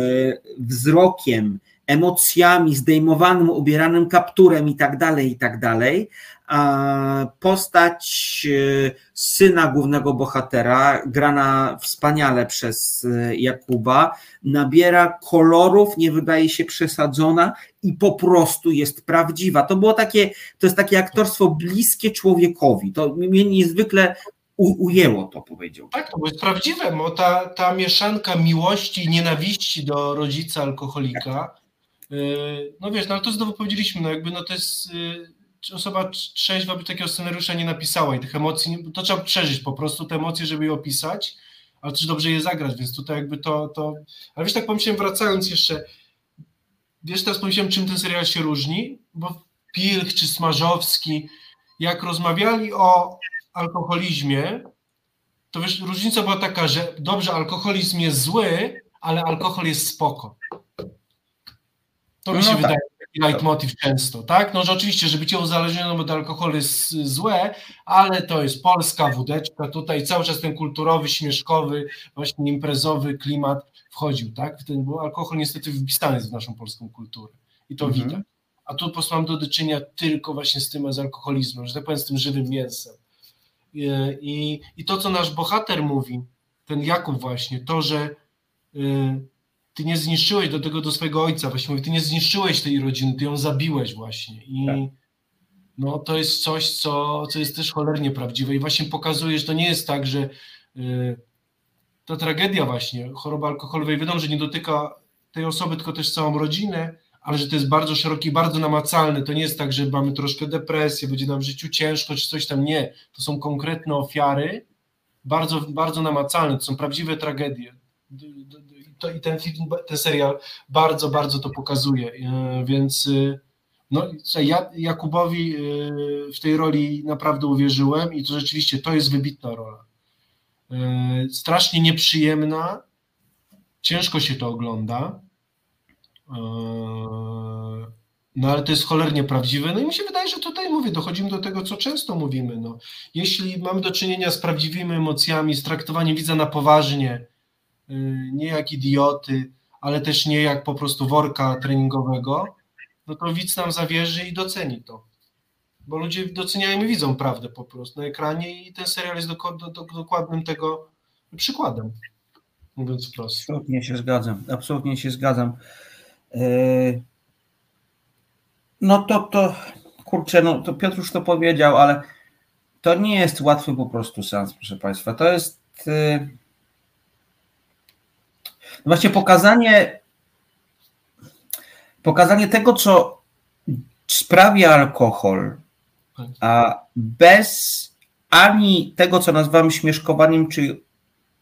wzrokiem, emocjami, zdejmowanym, ubieranym kapturem i tak dalej, i tak dalej, postać e, syna głównego bohatera, grana wspaniale przez e, Jakuba, nabiera kolorów, nie wydaje się przesadzona i po prostu jest prawdziwa. To było takie, to jest takie aktorstwo bliskie człowiekowi. To mnie niezwykle u, ujęło to, powiedział. Tak, to jest prawdziwe, bo ta, ta mieszanka miłości i nienawiści do rodzica alkoholika, e, no wiesz, no ale to znowu powiedzieliśmy, no jakby no to jest osoba trzeźwa by takiego scenariusza nie napisała i tych emocji, to trzeba przeżyć po prostu te emocje, żeby je opisać, ale też dobrze je zagrać, więc tutaj jakby to, to... ale wiesz, tak pomyślałem wracając jeszcze, wiesz, teraz pomyślałem, czym ten serial się różni, bo Pilch czy Smarzowski, jak rozmawiali o alkoholizmie, to wiesz, różnica była taka, że dobrze, alkoholizm jest zły, ale alkohol jest spoko. To mi się no wydaje leitmotiv często, tak? No, że oczywiście, że bycie uzależnionym od alkoholu jest złe, ale to jest polska wódeczka, tutaj cały czas ten kulturowy, śmieszkowy, właśnie imprezowy klimat wchodził, tak? Ten, bo alkohol niestety wpisany jest w naszą polską kulturę i to mhm. widać. A tu po prostu mam do czynienia tylko właśnie z tym, z alkoholizmem, że tak powiem, z tym żywym mięsem. I, i, i to, co nasz bohater mówi, ten Jakub właśnie, to, że y, ty nie zniszczyłeś do tego do swojego ojca, właśnie mówię, ty nie zniszczyłeś tej rodziny, ty ją zabiłeś właśnie i tak. no to jest coś, co, co jest też cholernie prawdziwe i właśnie pokazuje, że to nie jest tak, że y, ta tragedia właśnie, choroba alkoholowej, wiadomo, że nie dotyka tej osoby, tylko też całą rodzinę, ale że to jest bardzo szeroki, bardzo namacalny. To nie jest tak, że mamy troszkę depresję, będzie nam w życiu ciężko, czy coś tam. Nie. To są konkretne ofiary, bardzo, bardzo namacalne, to są prawdziwe tragedie to i ten film, ten serial bardzo, bardzo to pokazuje, e, więc e, no, ja Jakubowi e, w tej roli naprawdę uwierzyłem i to rzeczywiście to jest wybitna rola. Strasznie nieprzyjemna, ciężko się to ogląda, no ale to jest cholernie prawdziwe. No i mi się wydaje, że tutaj mówię, dochodzimy do tego, co często mówimy. No, jeśli mamy do czynienia z prawdziwymi emocjami, z traktowaniem widza na poważnie, nie jak idioty, ale też nie jak po prostu worka treningowego, no to widz nam zawierzy i doceni to. Bo ludzie doceniają i widzą prawdę po prostu na ekranie i ten serial jest dokładnym tego przykładem, mówiąc wprost. Absolutnie się zgadzam, absolutnie się zgadzam. Y, no to, to kurczę, no to Piotr już to powiedział, ale to nie jest łatwy po prostu sens, proszę Państwa. To jest y, Właśnie pokazanie, pokazanie tego, co sprawia alkohol, a bez ani tego, co nazywamy śmieszkowaniem czy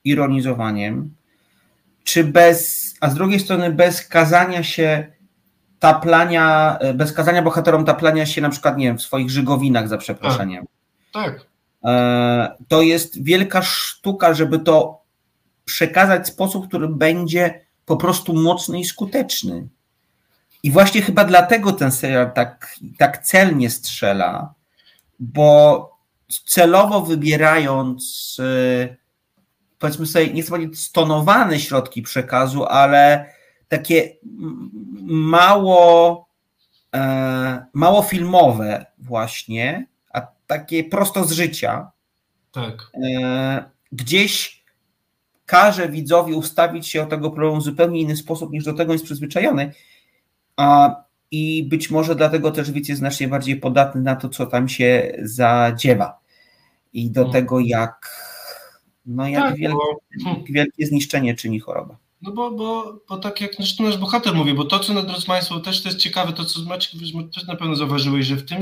ironizowaniem, czy bez, a z drugiej strony bez kazania się taplania, bez kazania bohaterom taplania się na przykład, nie wiem, w swoich żygowinach za przeproszeniem. Tak. tak. To jest wielka sztuka, żeby to przekazać w sposób, który będzie po prostu mocny i skuteczny. I właśnie chyba dlatego ten serial tak, tak celnie strzela, bo celowo wybierając, e, powiedzmy sobie, nie chcę powiedzieć stonowane środki przekazu, ale takie mało, e, mało filmowe właśnie, a, takie prosto z życia. Tak. E, gdzieś każe widzowi ustawić się o tego problemu w zupełnie inny sposób niż do tego jest przyzwyczajony. A, I być może dlatego też widz jest znacznie bardziej podatny na to, co tam się zadziewa. I do Mhm. tego, jak, no jak Tak, wielkie, bo, wielkie zniszczenie czyni choroba. no bo, bo, bo tak jak zresztą nasz bohater mówi, bo to, co drodzy Państwo, też to jest ciekawe, to co Maciek też na pewno zauważyłeś, że w tym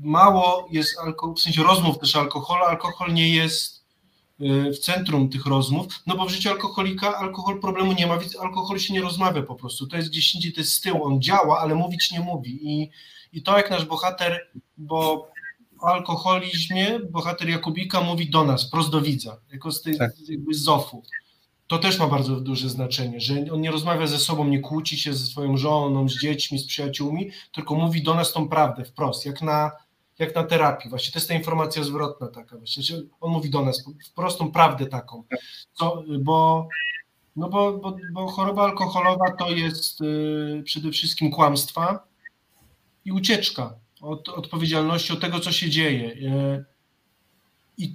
mało jest alkoholu, w sensie rozmów też alkoholu, alkohol nie jest w centrum tych rozmów, no bo w życiu alkoholika alkohol problemu nie ma, więc alkohol się nie rozmawia po prostu, to jest gdzieś indziej, to jest z tyłu, on działa, ale mówić nie mówi i, i to jak nasz bohater, bo o alkoholizmie bohater Jakubika mówi do nas, prost do widza, jako z, tej, Tak. jakby z Zofu. To też ma bardzo duże znaczenie, że on nie rozmawia ze sobą, nie kłóci się ze swoją żoną, z dziećmi, z przyjaciółmi, tylko mówi do nas tą prawdę wprost, jak na, jak na terapii. Właśnie to jest ta informacja zwrotna taka, właśnie, on mówi do nas wprost tą prawdę taką, bo, no bo, bo, bo choroba alkoholowa to jest y, przede wszystkim kłamstwa i ucieczka od odpowiedzialności, od tego, co się dzieje. Y, I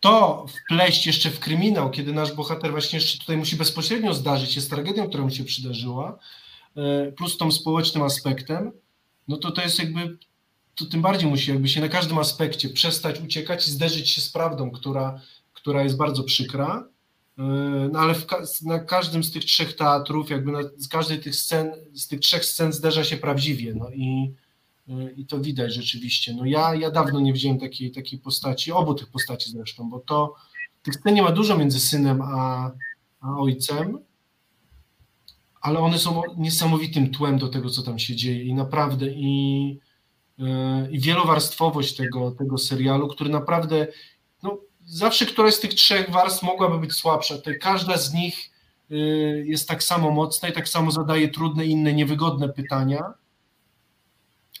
to wpleść jeszcze w kryminał, kiedy nasz bohater właśnie jeszcze tutaj musi bezpośrednio zdarzyć się z tragedią, która mu się przydarzyła, y, plus tą społecznym aspektem, no to to jest jakby, to tym bardziej musi jakby się na każdym aspekcie przestać uciekać i zderzyć się z prawdą, która, która jest bardzo przykra. Y, No ale w, na każdym z tych trzech teatrów, jakby na, z każdej tych scen, z tych trzech scen zderza się prawdziwie. No i, y, i to widać rzeczywiście. No ja, ja dawno nie widziałem takiej, takiej postaci, obu tych postaci zresztą, bo to tych scen nie ma dużo między synem a, a ojcem, ale one są niesamowitym tłem do tego, co tam się dzieje i naprawdę i, i wielowarstwowość tego, tego serialu, który naprawdę no, zawsze któraś z tych trzech warstw mogłaby być słabsza. To każda z nich y, jest tak samo mocna i tak samo zadaje trudne, inne, niewygodne pytania.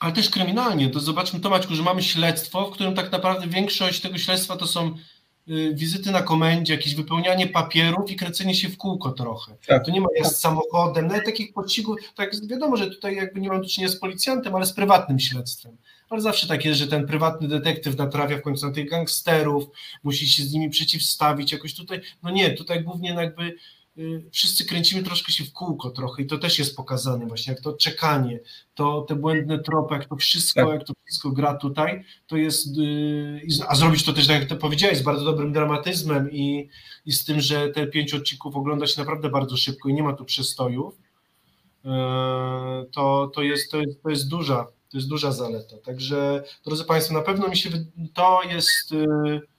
Ale też kryminalnie. To zobaczmy, to Maćku, że mamy śledztwo, w którym tak naprawdę większość tego śledztwa to są wizyty na komendzie, jakieś wypełnianie papierów i kręcenie się w kółko trochę. Tak. To nie ma jazd samochodem, nawet takich pościgów, tak wiadomo, że tutaj jakby nie mam do czynienia z policjantem, ale z prywatnym śledztwem. Ale zawsze tak jest, że ten prywatny detektyw natrafia w końcu na tych gangsterów, musi się z nimi przeciwstawić jakoś tutaj. No nie, tutaj głównie jakby y, wszyscy kręcimy troszkę się w kółko trochę i to też jest pokazane właśnie, jak to czekanie, to te błędne tropy, jak to wszystko, Tak. jak to wszystko gra tutaj, to jest, y, a zrobić to też, tak jak to powiedziałeś, z bardzo dobrym dramatyzmem i, i z tym, że te pięć odcinków ogląda się naprawdę bardzo szybko i nie ma tu przestojów, y, to, to, jest, to, jest, to jest duża, to jest duża zaleta. Także, drodzy Państwo, na pewno mi się to jest y,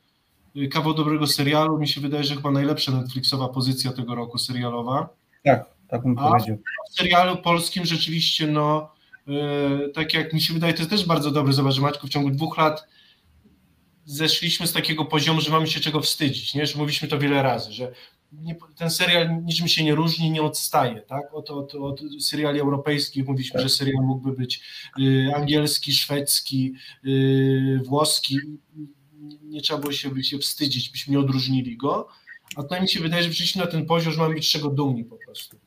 kawał dobrego serialu. Mi się wydaje, że chyba najlepsza Netflixowa pozycja tego roku serialowa. Tak, tak bym A? powiedział. W serialu polskim rzeczywiście, no, y, tak jak mi się wydaje, to jest też bardzo dobry. Zobacz, Maćku, w ciągu dwóch lat zeszliśmy z takiego poziomu, że mamy się czego wstydzić, nie? Że mówiliśmy to wiele razy, że nie, ten serial niczym się nie różni, nie odstaje, tak? Od, od, od seriali europejskich mówiliśmy, że serial mógłby być y, angielski, szwedzki, y, włoski. Nie, trzeba było się, się wstydzić, byśmy nie odróżnili go. A tutaj mi się wydaje, że przyszliśmy na ten poziom, że mamy być czego dumni po prostu.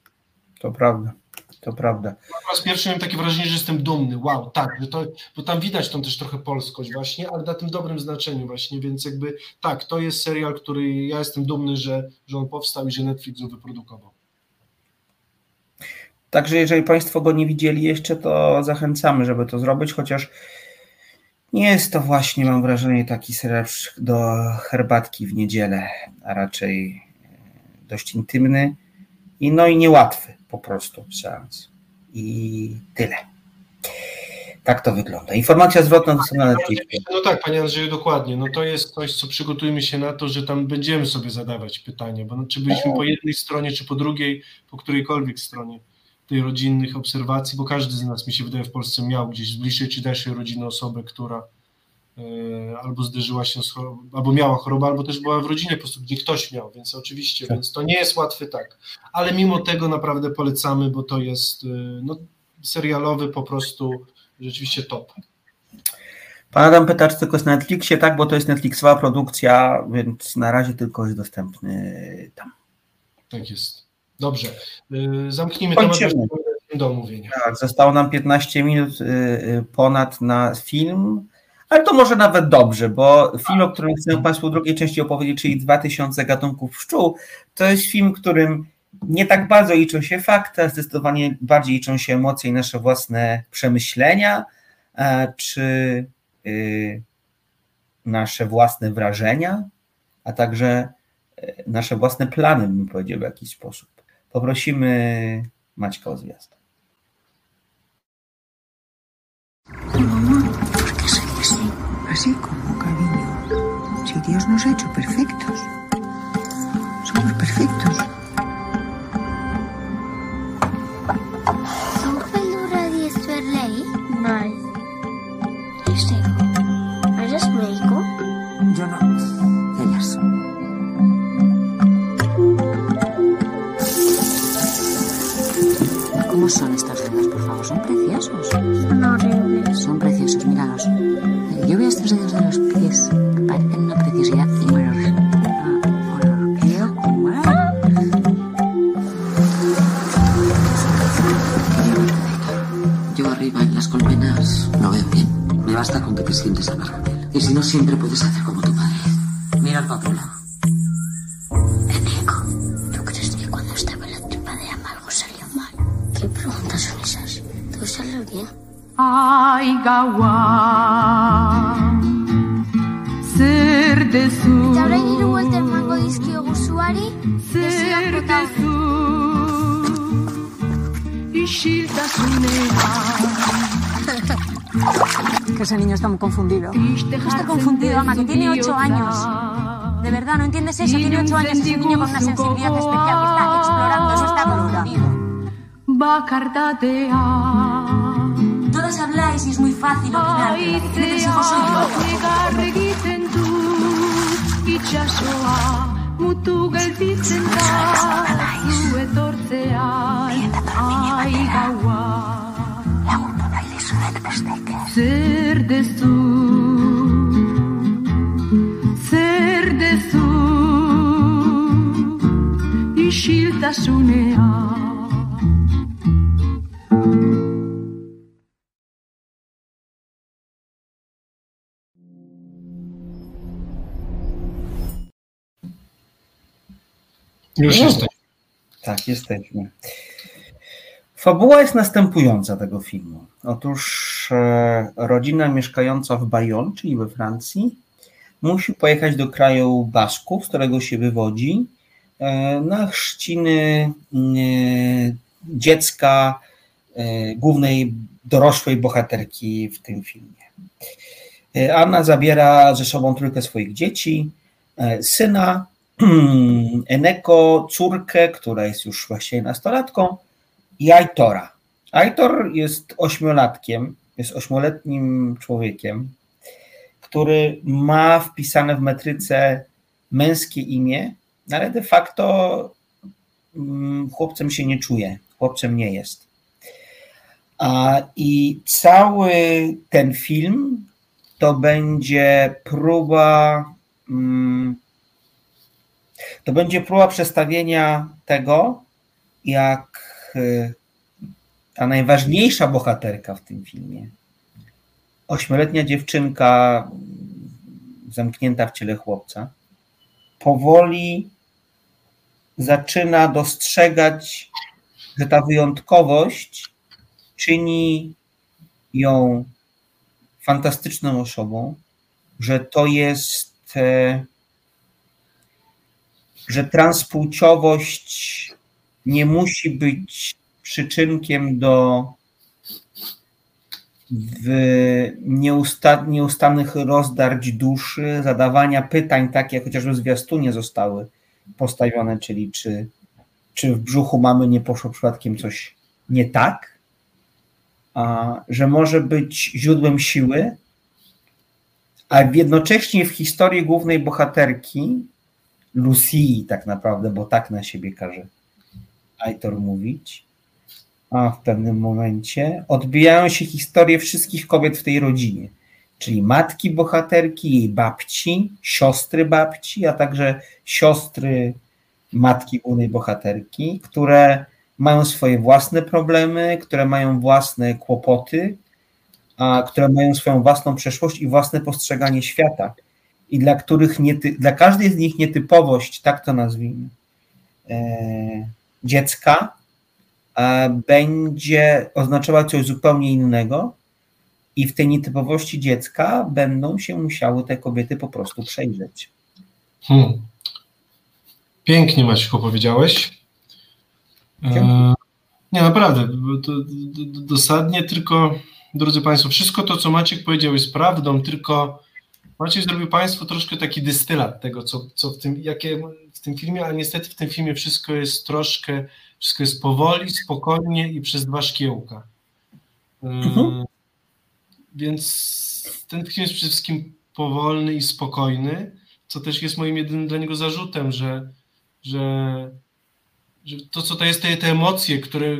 To prawda, to prawda. Po raz pierwszy miałem takie wrażenie, że jestem dumny. Wow, tak, że to, bo tam widać tą też trochę polskość właśnie, ale na tym dobrym znaczeniu właśnie, więc jakby tak, to jest serial, który ja jestem dumny, że, że on powstał i że Netflix go wyprodukował. Także jeżeli Państwo go nie widzieli jeszcze, to zachęcamy, żeby to zrobić, chociaż nie jest to właśnie, mam wrażenie, taki serial do herbatki w niedzielę, a raczej e, dość intymny i no i niełatwy po prostu seans. I tyle. Tak to wygląda. Informacja zwrotna są na Netflixie. No tak, panie Andrzeju, dokładnie. No to jest coś, co przygotujmy się na to, że tam będziemy sobie zadawać pytanie, bo no, czy byliśmy po jednej stronie, czy po drugiej, po którejkolwiek stronie tej rodzinnych obserwacji, bo każdy z nas, mi się wydaje, w Polsce miał gdzieś z bliższej czy dalszej rodziny osobę, która e, albo zderzyła się z chorobą, albo miała chorobę, albo też była w rodzinie po prostu, gdzie ktoś miał, więc oczywiście, Tak. więc to nie jest łatwy tak, ale mimo tego naprawdę polecamy, bo to jest e, no, serialowy po prostu rzeczywiście top. Pan Adam pyta, czy tylko jest na Netflixie, tak, bo to jest Netflixowa produkcja, więc na razie tylko jest dostępny tam. Tak jest. Dobrze. Y, Zamknijmy temat Kończymy. do omówienia. Tak, zostało nam 15 minut y, y, ponad na film, Ale to może nawet dobrze, bo film, o którym chcę Państwu w drugiej części opowiedzieć, czyli 2000 gatunków pszczół, to jest film, którym nie tak bardzo liczą się fakty, a zdecydowanie bardziej liczą się emocje i nasze własne przemyślenia, czy y, nasze własne wrażenia, a także y, nasze własne plany, bym powiedział w jakiś sposób. Poprosimy Maćka o zwiast. Así como, cariño. Si Dios nos ha hecho perfectos. Somos perfectos. ¿Cómo son estas vendas, por favor? Son preciosos. Son horribles. Son preciosos, míralos. Yo veo estos dedos de los pies que parecen una preciosidad y me los, ah. Yo arriba en las colmenas lo veo bien. Me basta con que te sientes a Margaret. Y si no, siempre puedes hacer como tu madre. Mira el papel. Ay, gawa Zer dezu hiru dizkiogu zuari, dezu Que ese niño está muy confundido. Está confundido, ama, que tiene ocho años. De verdad, ¿no entiendes eso? Tiene ocho años ese niño con una sensibilidad especial que está explorando, eso está confundido. Todas habláis y es muy fácil opinar. pero la que tiene tres hijos soy yo. Mutu gelditzen da Zu etortzean Ai gaua Lagundu nahi dizuet besteke. Zer dezu Już No. jesteś. Tak, jesteśmy. Fabuła jest następująca tego filmu. Otóż e, rodzina mieszkająca w Bayonne, czyli we Francji, musi pojechać do kraju Basków, z którego się wywodzi, e, na chrzciny e, dziecka e, głównej dorosłej bohaterki w tym filmie. E, Anna zabiera ze sobą trójkę swoich dzieci, e, syna, Eneko, córkę, która jest już właściwie nastolatką, i Aitora. Aitor jest ośmiolatkiem, jest ośmioletnim człowiekiem, który ma wpisane w metryce męskie imię, ale de facto mm, chłopcem się nie czuje, chłopcem nie jest. A, I cały ten film to będzie próba mm, to będzie próba przedstawienia tego, jak y, ta najważniejsza bohaterka w tym filmie, ośmioletnia dziewczynka zamknięta w ciele chłopca, powoli zaczyna dostrzegać, że ta wyjątkowość czyni ją fantastyczną osobą, że to jest e, że transpłciowość nie musi być przyczynkiem do nieusta, nieustannych rozdarć duszy, zadawania pytań, takie jak chociażby w zwiastunie zostały postawione, czyli czy, czy w brzuchu mamy nie poszło przypadkiem coś nie tak, a, że może być źródłem siły, a jednocześnie w historii głównej bohaterki Lucy tak naprawdę, bo tak na siebie każe Aitor mówić, a w pewnym momencie odbijają się historie wszystkich kobiet w tej rodzinie, czyli matki bohaterki, jej babci, siostry babci, a także siostry matki głównej bohaterki, które mają swoje własne problemy, które mają własne kłopoty, a, które mają swoją własną przeszłość i własne postrzeganie świata i dla których niety, dla każdej z nich nietypowość, tak to nazwijmy, e, dziecka e, będzie oznaczała coś zupełnie innego i w tej nietypowości dziecka będą się musiały te kobiety po prostu przejrzeć. Hmm. Pięknie Maćku powiedziałeś. E, nie, naprawdę, dosadnie, tylko drodzy Państwo, wszystko to, co Maciek powiedział jest prawdą, tylko Maciek zrobił Państwu troszkę taki dystylat tego, co, co w, tym, jakie w tym filmie, a niestety w tym filmie wszystko jest troszkę, wszystko jest powoli, spokojnie i przez dwa szkiełka. Mhm. Więc ten film jest przede wszystkim powolny i spokojny, co też jest moim jedynym dla niego zarzutem, że, że, że to, co to jest, te, te emocje, które,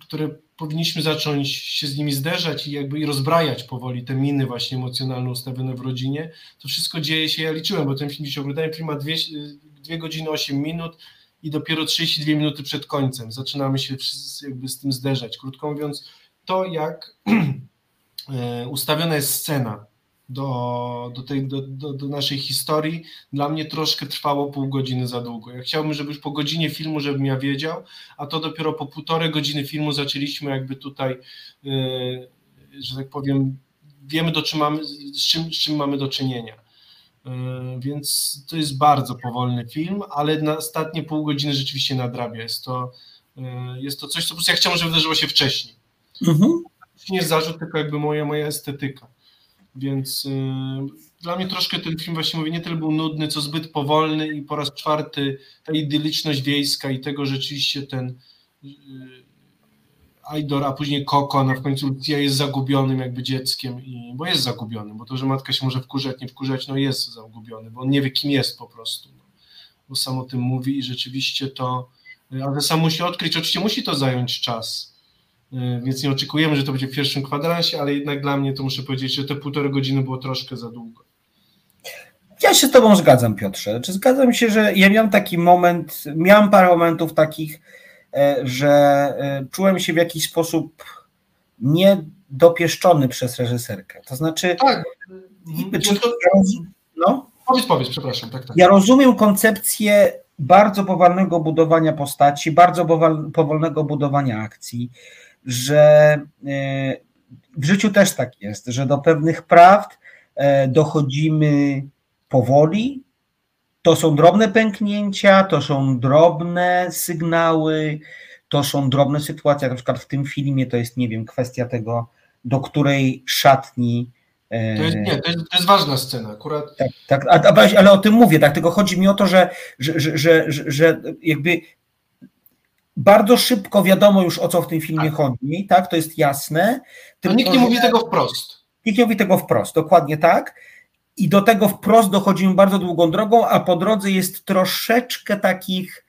które powinniśmy zacząć się z nimi zderzać i jakby i rozbrajać powoli, te miny właśnie emocjonalne ustawione w rodzinie, to wszystko dzieje się, ja liczyłem, bo ten film dzisiaj oglądałem, film ma 2 godziny 8 minut i dopiero 32 minuty przed końcem zaczynamy się jakby z tym zderzać. Krótko mówiąc, to jak e, ustawiona jest scena, do, do, tej, do, do, do, naszej historii, dla mnie troszkę trwało pół godziny za długo. Ja chciałbym, żeby już po godzinie filmu, żebym ja wiedział, a to dopiero po półtorej godziny filmu zaczęliśmy jakby tutaj, yy, że tak powiem, wiemy do czym mamy, z, czym, z czym mamy do czynienia. Yy, więc to jest bardzo powolny film, ale na ostatnie pół godziny rzeczywiście nadrabia. Jest to, yy, jest to coś, co po prostu ja chciałbym, żeby wydarzyło się wcześniej. Mhm. Nie jest zarzut, tylko jakby moja, moja estetyka. Więc y, dla mnie troszkę ten film właśnie mówię, nie tyle był nudny, co zbyt powolny i po raz czwarty ta idyliczność wiejska i tego rzeczywiście ten y, Aidor, a później Koko, a w końcu Lucia jest zagubionym jakby dzieckiem, i, bo jest zagubionym, bo to, że matka się może wkurzać, nie wkurzać, no jest zagubiony, bo on nie wie kim jest po prostu, no, bo sam o tym mówi i rzeczywiście to, ale sam musi odkryć, oczywiście musi to zająć czas, więc nie oczekujemy, że to będzie w pierwszym kwadransie, ale jednak dla mnie to muszę powiedzieć, że te półtorej godziny było troszkę za długo. Ja się z Tobą zgadzam, Piotrze. Czy zgadzam się, że ja miałem taki moment, miałem parę momentów takich, e, że e, czułem się w jakiś sposób niedopieszczony przez reżyserkę. To znaczy. Tak. Czy, to, no? Powiedz, powiedz, przepraszam. Tak, tak. Ja rozumiem koncepcję bardzo powolnego budowania postaci, bardzo powolnego budowania akcji że e, w życiu też tak jest, że do pewnych prawd e, dochodzimy powoli. To są drobne pęknięcia, to są drobne sygnały, to są drobne sytuacje. Na przykład w tym filmie to jest, nie wiem, kwestia tego, do której szatni. E, to jest, nie, to jest, to jest ważna scena akurat. Tak, tak ale o tym mówię, tak, tylko chodzi mi o to, że, że, że, że, że jakby bardzo szybko wiadomo już o co w tym filmie tak. chodzi, tak? To jest jasne. Tylko, nikt nie mówi tego wprost. Nikt nie mówi tego wprost, dokładnie tak. I do tego wprost dochodzimy bardzo długą drogą, a po drodze jest troszeczkę takich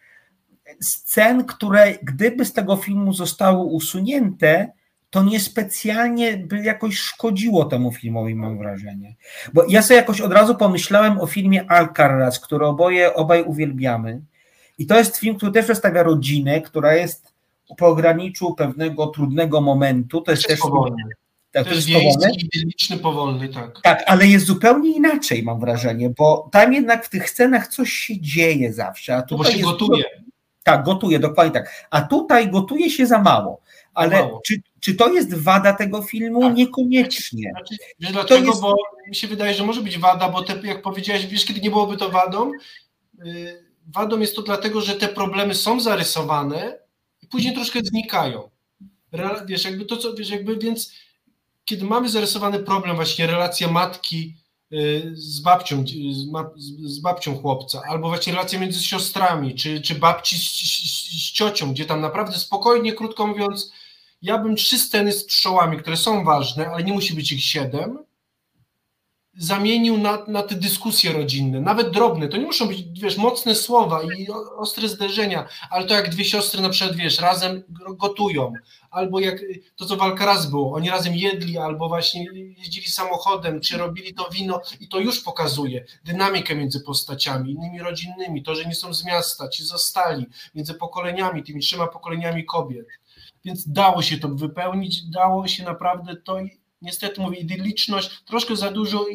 scen, które gdyby z tego filmu zostały usunięte, to niespecjalnie by jakoś szkodziło temu filmowi, mam wrażenie. Bo ja sobie jakoś od razu pomyślałem o filmie Alcaraz, który oboje obaj uwielbiamy. I to jest film, który też przedstawia rodzinę, która jest w pograniczu pewnego trudnego momentu. To jest, też powolny. Tak, to jest wiejski, powolny, tak. Tak, ale jest zupełnie inaczej, mam wrażenie, bo tam jednak w tych scenach coś się dzieje zawsze. A tutaj bo się jest, gotuje. Tak, gotuje, dokładnie tak. A tutaj gotuje się za mało. Ale mało. Czy, czy to jest wada tego filmu? Tak. Niekoniecznie. Znaczy, wiesz dlaczego? Jest... Bo mi się wydaje, że może być wada, bo te, jak powiedziałeś, wiesz, kiedy nie byłoby to wadą, yy, wadą jest to dlatego, że te problemy są zarysowane i później troszkę znikają. Wiesz, jakby to, co, wiesz, jakby więc kiedy mamy zarysowany problem, właśnie relacja matki y, z babcią, z babcią chłopca, albo właśnie relacja między siostrami, czy, czy babci z, z, z ciocią, gdzie tam naprawdę spokojnie, krótko mówiąc, ja bym trzy sceny z pszczołami, które są ważne, ale nie musi być ich siedem, zamienił na, na te dyskusje rodzinne, nawet drobne, to nie muszą być, wiesz, mocne słowa i ostre zderzenia, ale to jak dwie siostry na przykład, wiesz, razem gotują, albo jak to, co walka raz było, oni razem jedli, albo właśnie jeździli samochodem, czy robili to wino i to już pokazuje dynamikę między postaciami, innymi rodzinnymi, to, że nie są z miasta, ci zostali, między pokoleniami, tymi trzema pokoleniami kobiet, więc dało się to wypełnić, dało się naprawdę to niestety mówię, idyliczność, troszkę za dużo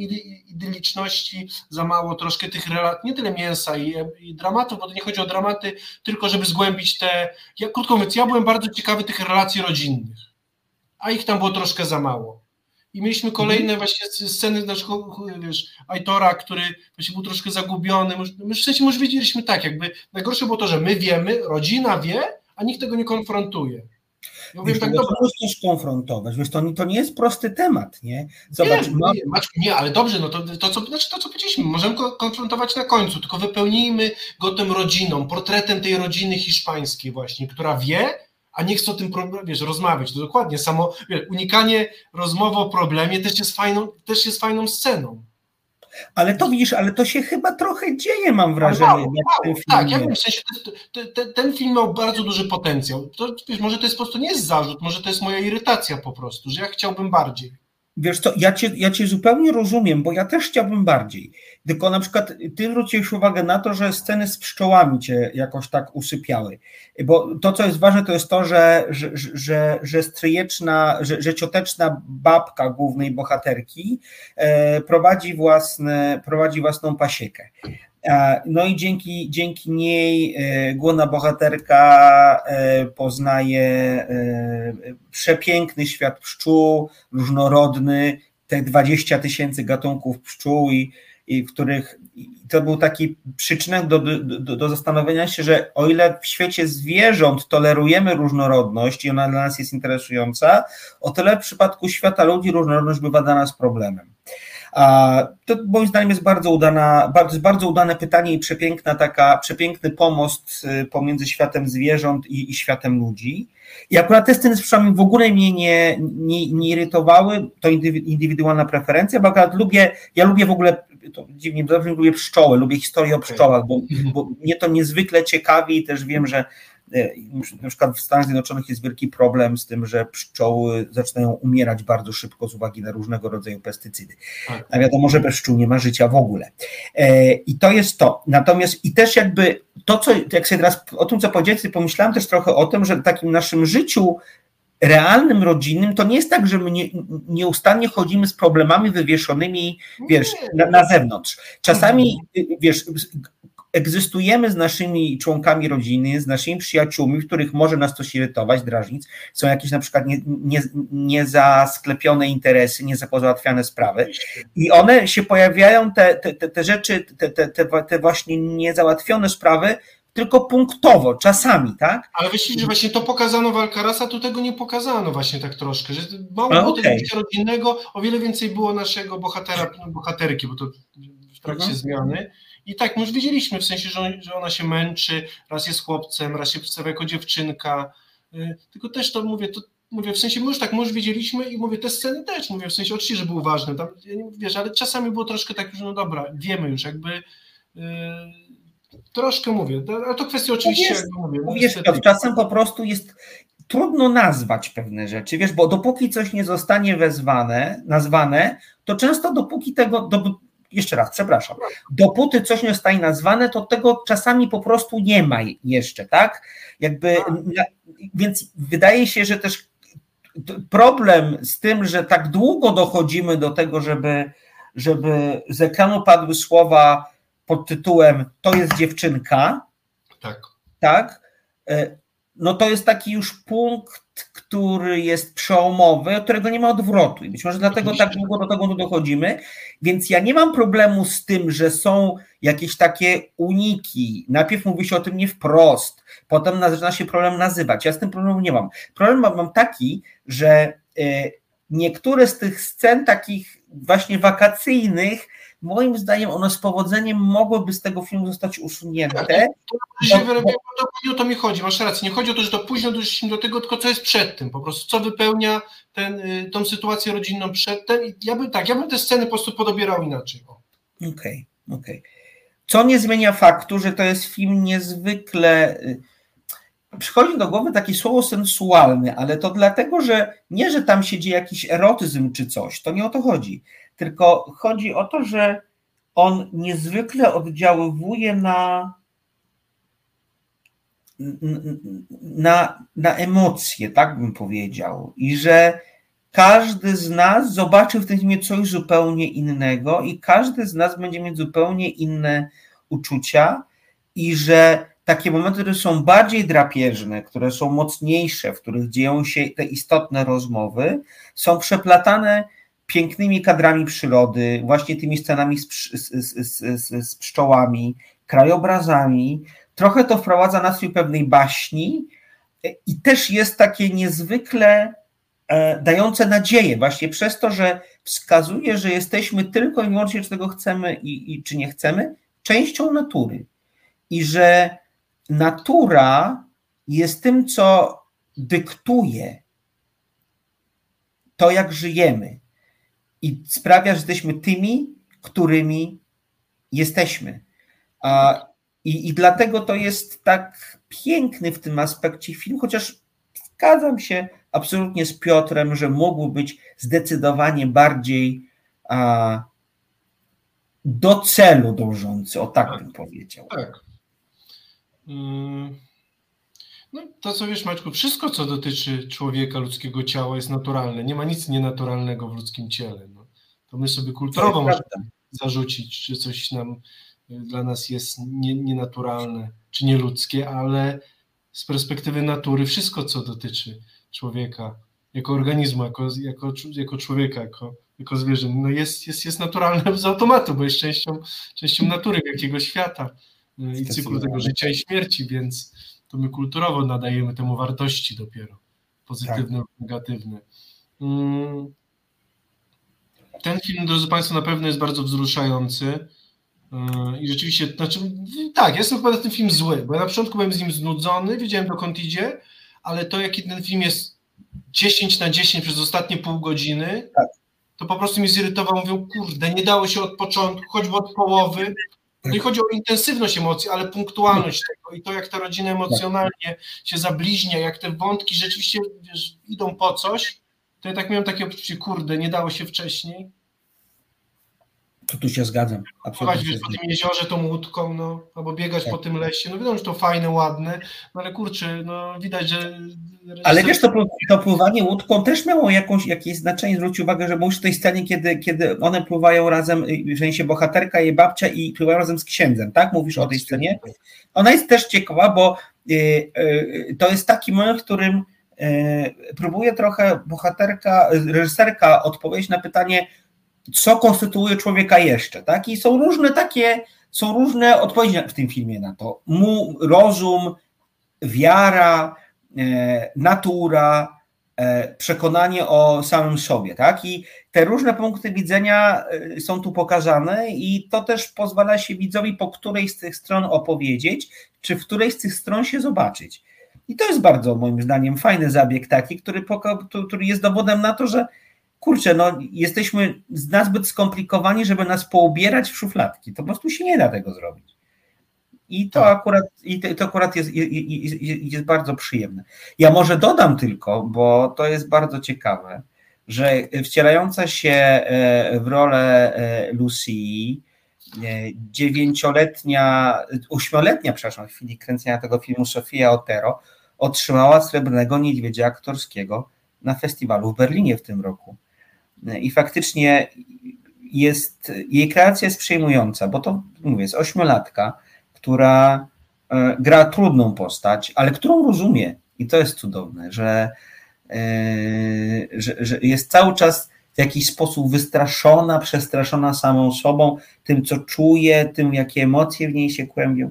idyliczności, za mało troszkę tych relacji, nie tyle mięsa i, i dramatów, bo to nie chodzi o dramaty, tylko żeby zgłębić te, ja, krótko mówiąc, ja byłem bardzo ciekawy tych relacji rodzinnych, a ich tam było troszkę za mało. I mieliśmy kolejne właśnie sceny naszego, wiesz, Aitora, który właśnie był troszkę zagubiony. My w sensie może wiedzieliśmy tak, jakby najgorsze było to, że my wiemy, rodzina wie, a nikt tego nie konfrontuje. Ja mówię, tak, dobra. musisz konfrontować, wiesz, to, to nie jest prosty temat, nie? Zobacz, nie, ma... nie, nie, ale dobrze, no to, to, co, znaczy to, co powiedzieliśmy, możemy go konfrontować na końcu, tylko wypełnijmy go tym rodziną, portretem tej rodziny hiszpańskiej właśnie, która wie, a nie chce o tym wiesz, rozmawiać. To dokładnie samo, wiesz, unikanie rozmowy o problemie też jest fajną, też jest fajną sceną. Ale to widzisz, ale to się chyba trochę dzieje, mam wrażenie. Mało, mało, tak, ja wiem, w sensie ten, ten, ten, film miał bardzo duży potencjał. To, wiesz, może to jest po prostu nie jest zarzut, może to jest moja irytacja po prostu, że ja chciałbym bardziej. Wiesz co, ja cię, ja cię zupełnie rozumiem, bo ja też chciałbym bardziej. Tylko na przykład ty zwróciłeś uwagę na to, że sceny z pszczołami cię jakoś tak usypiały. Bo to, co jest ważne, to jest to, że, że, że, że stryjeczna, że, że cioteczna babka głównej bohaterki e, prowadzi, własne, prowadzi własną pasiekę. No i dzięki, dzięki niej e, główna bohaterka e, poznaje e, przepiękny świat pszczół, różnorodny, te 20 tysięcy gatunków pszczół i, i których to był taki przyczynek do, do, do, zastanowienia się, że o ile w świecie zwierząt tolerujemy różnorodność i ona dla nas jest interesująca, o tyle w przypadku świata ludzi różnorodność bywa dla nas problemem. To moim zdaniem jest bardzo udana, bardzo, bardzo udane pytanie i przepiękna taka, przepiękny pomost y, pomiędzy światem zwierząt i, i światem ludzi. I akurat te sceny z pszczołami w ogóle mnie nie, nie, nie irytowały, to indywidualna preferencja, bo akurat lubię, ja lubię w ogóle, to dziwnie, dobrze lubię pszczoły, lubię historię o pszczołach, bo, bo mnie to niezwykle ciekawi i też wiem, że na przykład w Stanach Zjednoczonych jest wielki problem z tym, że pszczoły zaczynają umierać bardzo szybko z uwagi na różnego rodzaju pestycydy. Tak. A wiadomo, że bez pszczół nie ma życia w ogóle. E, I to jest to. Natomiast i też jakby to, co, jak sobie teraz o tym, co powiedziałeś, pomyślałem też trochę o tym, że w takim naszym życiu realnym, rodzinnym, to nie jest tak, że my nie, nieustannie chodzimy z problemami wywieszonymi, wiesz, na, na zewnątrz. Czasami, wiesz, egzystujemy z naszymi członkami rodziny, z naszymi przyjaciółmi, w których może nas coś irytować, drażnić. Są jakieś na przykład niezasklepione nie, nie interesy, niezapozałatwiane sprawy i one się pojawiają, te, te, te rzeczy, te, te, te właśnie niezałatwione sprawy, tylko punktowo, czasami, tak? Ale myślisz, że właśnie to pokazano w Alcarasa, tu tego nie pokazano właśnie tak troszkę, że mało było okay. tego życia rodzinnego, o wiele więcej było naszego bohatera, bohaterki, bo to w trakcie mhm. zmiany i tak, my już widzieliśmy w sensie, że, ona się męczy, raz jest chłopcem, raz się przedstawia jako dziewczynka. Y, tylko też to mówię, to mówię, w sensie my już tak, my już widzieliśmy i mówię, te sceny też, mówię, w sensie oczywiście, że były ważne, tam, wiesz, ale czasami było troszkę tak, że no dobra, wiemy już, jakby yy, troszkę mówię, ale to kwestia oczywiście, wiesz, mówię. No, czasem po prostu jest trudno nazwać pewne rzeczy, wiesz, bo dopóki coś nie zostanie wezwane, nazwane, to często dopóki tego, do, jeszcze raz, przepraszam, dopóty coś nie zostaje nazwane, to tego czasami po prostu nie ma jeszcze, tak? Jakby, więc wydaje się, że też problem z tym, że tak długo dochodzimy do tego, żeby, żeby z ekranu padły słowa pod tytułem to jest dziewczynka, tak, tak? E, no to jest taki już punkt, który jest przełomowy, od którego nie ma odwrotu. I być może dlatego tak długo do tego dochodzimy. Więc ja nie mam problemu z tym, że są jakieś takie uniki. Najpierw mówi się o tym nie wprost, potem zaczyna się problem nazywać. Ja z tym problemu nie mam. Problem mam taki, że e, niektóre z tych scen takich właśnie wakacyjnych moim zdaniem one z powodzeniem mogłyby z tego filmu zostać usunięte. Tak, to, się wyrabia, to, o to mi chodzi, masz rację. Nie chodzi o to, że to późno doszliśmy do tego, tylko co jest przed tym, po prostu co wypełnia ten, y, tą sytuację rodzinną przedtem. I ja bym tak, ja bym te sceny po prostu podobierał inaczej. Okej, okej. Okay, okay. Co nie zmienia faktu, że to jest film niezwykle. Y, przychodzi do głowy takie słowo sensualny, ale to dlatego, że nie, że tam się dzieje jakiś erotyzm czy coś, to nie o to chodzi tylko chodzi o to, że on niezwykle oddziaływuje na, na, na emocje, tak bym powiedział, i że każdy z nas zobaczy w tym filmie coś zupełnie innego i każdy z nas będzie mieć zupełnie inne uczucia i że takie momenty, które są bardziej drapieżne, które są mocniejsze, w których dzieją się te istotne rozmowy, są przeplatane pięknymi kadrami przyrody, właśnie tymi scenami z, z, z, z pszczołami, krajobrazami. Trochę to wprowadza nastrój pewnej baśni i też jest takie niezwykle e, dające nadzieję, właśnie przez to, że wskazuje, że jesteśmy tylko i wyłącznie, czy tego chcemy i, i czy nie chcemy, częścią natury. I że natura jest tym, co dyktuje to, jak żyjemy i sprawia, że jesteśmy tymi, którymi jesteśmy. I, I dlatego to jest tak piękny w tym aspekcie film, chociaż zgadzam się absolutnie z Piotrem, że mógł być zdecydowanie bardziej a, do celu dążący, o tak, tak. bym powiedział. Tak. Mm. No to co wiesz Maćku, wszystko co dotyczy człowieka, ludzkiego ciała jest naturalne. Nie ma nic nienaturalnego w ludzkim ciele. No. To my sobie kulturowo możemy zarzucić, czy coś nam y, dla nas jest nie, nienaturalne, czy nieludzkie, ale z perspektywy natury wszystko co dotyczy człowieka, jako organizmu, jako, jako, jako człowieka, jako, jako zwierzę, no jest, jest, jest naturalne z automatu, bo jest częścią, częścią natury, wielkiego świata y, i cyklu tego życia i śmierci, więc to my kulturowo nadajemy temu wartości dopiero, pozytywne tak. lub negatywne. Mm. Ten film, drodzy Państwo, na pewno jest bardzo wzruszający. Y, I rzeczywiście, znaczy, tak, jestem chyba na ten film zły, bo ja na początku byłem z nim znudzony, wiedziałem dokąd idzie, ale to jaki ten film jest 10 na 10 przez ostatnie pół godziny, tak. to po prostu mnie zirytował. Mówią, kurde, nie dało się od początku, choćby od połowy. No i chodzi o intensywność emocji, ale punktualność tego i to, jak ta rodzina emocjonalnie się zabliźnia, jak te wątki rzeczywiście wiesz, idą po coś, to ja tak miałem takie poczucie, kurde, nie dało się wcześniej. To tu się zgadzam. Absolutnie. Po tym jeziorze tą łódką, no, albo biegać tak. po tym lesie. No wiadomo, że to fajne, ładne, no ale kurczę, no widać, że. Ale wiesz, to, to pływanie łódką też miało jakąś, jakieś znaczenie. Zwróć uwagę, że mówisz w tej scenie, kiedy, kiedy one pływają razem, w sensie bohaterka i babcia i pływają razem z księdzem, tak? Mówisz o tej scenie. Ona jest też ciekawa, bo y, y, to jest taki moment, w którym y, próbuje trochę bohaterka, reżyserka odpowiedzieć na pytanie, co konstytuuje człowieka jeszcze, tak? I są różne takie, są różne odpowiedzi w tym filmie na to. Mu, rozum, wiara, e, natura, e, przekonanie o samym sobie, tak? I te różne punkty widzenia e, są tu pokazane i to też pozwala się widzowi po której z tych stron opowiedzieć, czy w której z tych stron się zobaczyć. I to jest bardzo moim zdaniem fajny zabieg taki, który, który jest dowodem na to, że kurczę, no jesteśmy nazbyt skomplikowani, żeby nas poubierać w szufladki. To po prostu się nie da tego zrobić. I to tak. akurat, i to, akurat jest, jest, jest, bardzo przyjemne. Ja może dodam tylko, bo to jest bardzo ciekawe, że wcielająca się e, w rolę e, Lucy e, dziewięcioletnia, ośmioletnia, przepraszam, w chwili kręcenia tego filmu Sofia Otero otrzymała srebrnego niedźwiedzia aktorskiego na festiwalu w Berlinie w tym roku. I faktycznie jest, jej kreacja jest przejmująca, bo to, mówię, jest ośmiolatka, która e, gra trudną postać, ale którą rozumie. I to jest cudowne, że, e, że, że jest cały czas w jakiś sposób wystraszona, przestraszona samą sobą, tym, co czuje, tym, jakie emocje w niej się kłębią.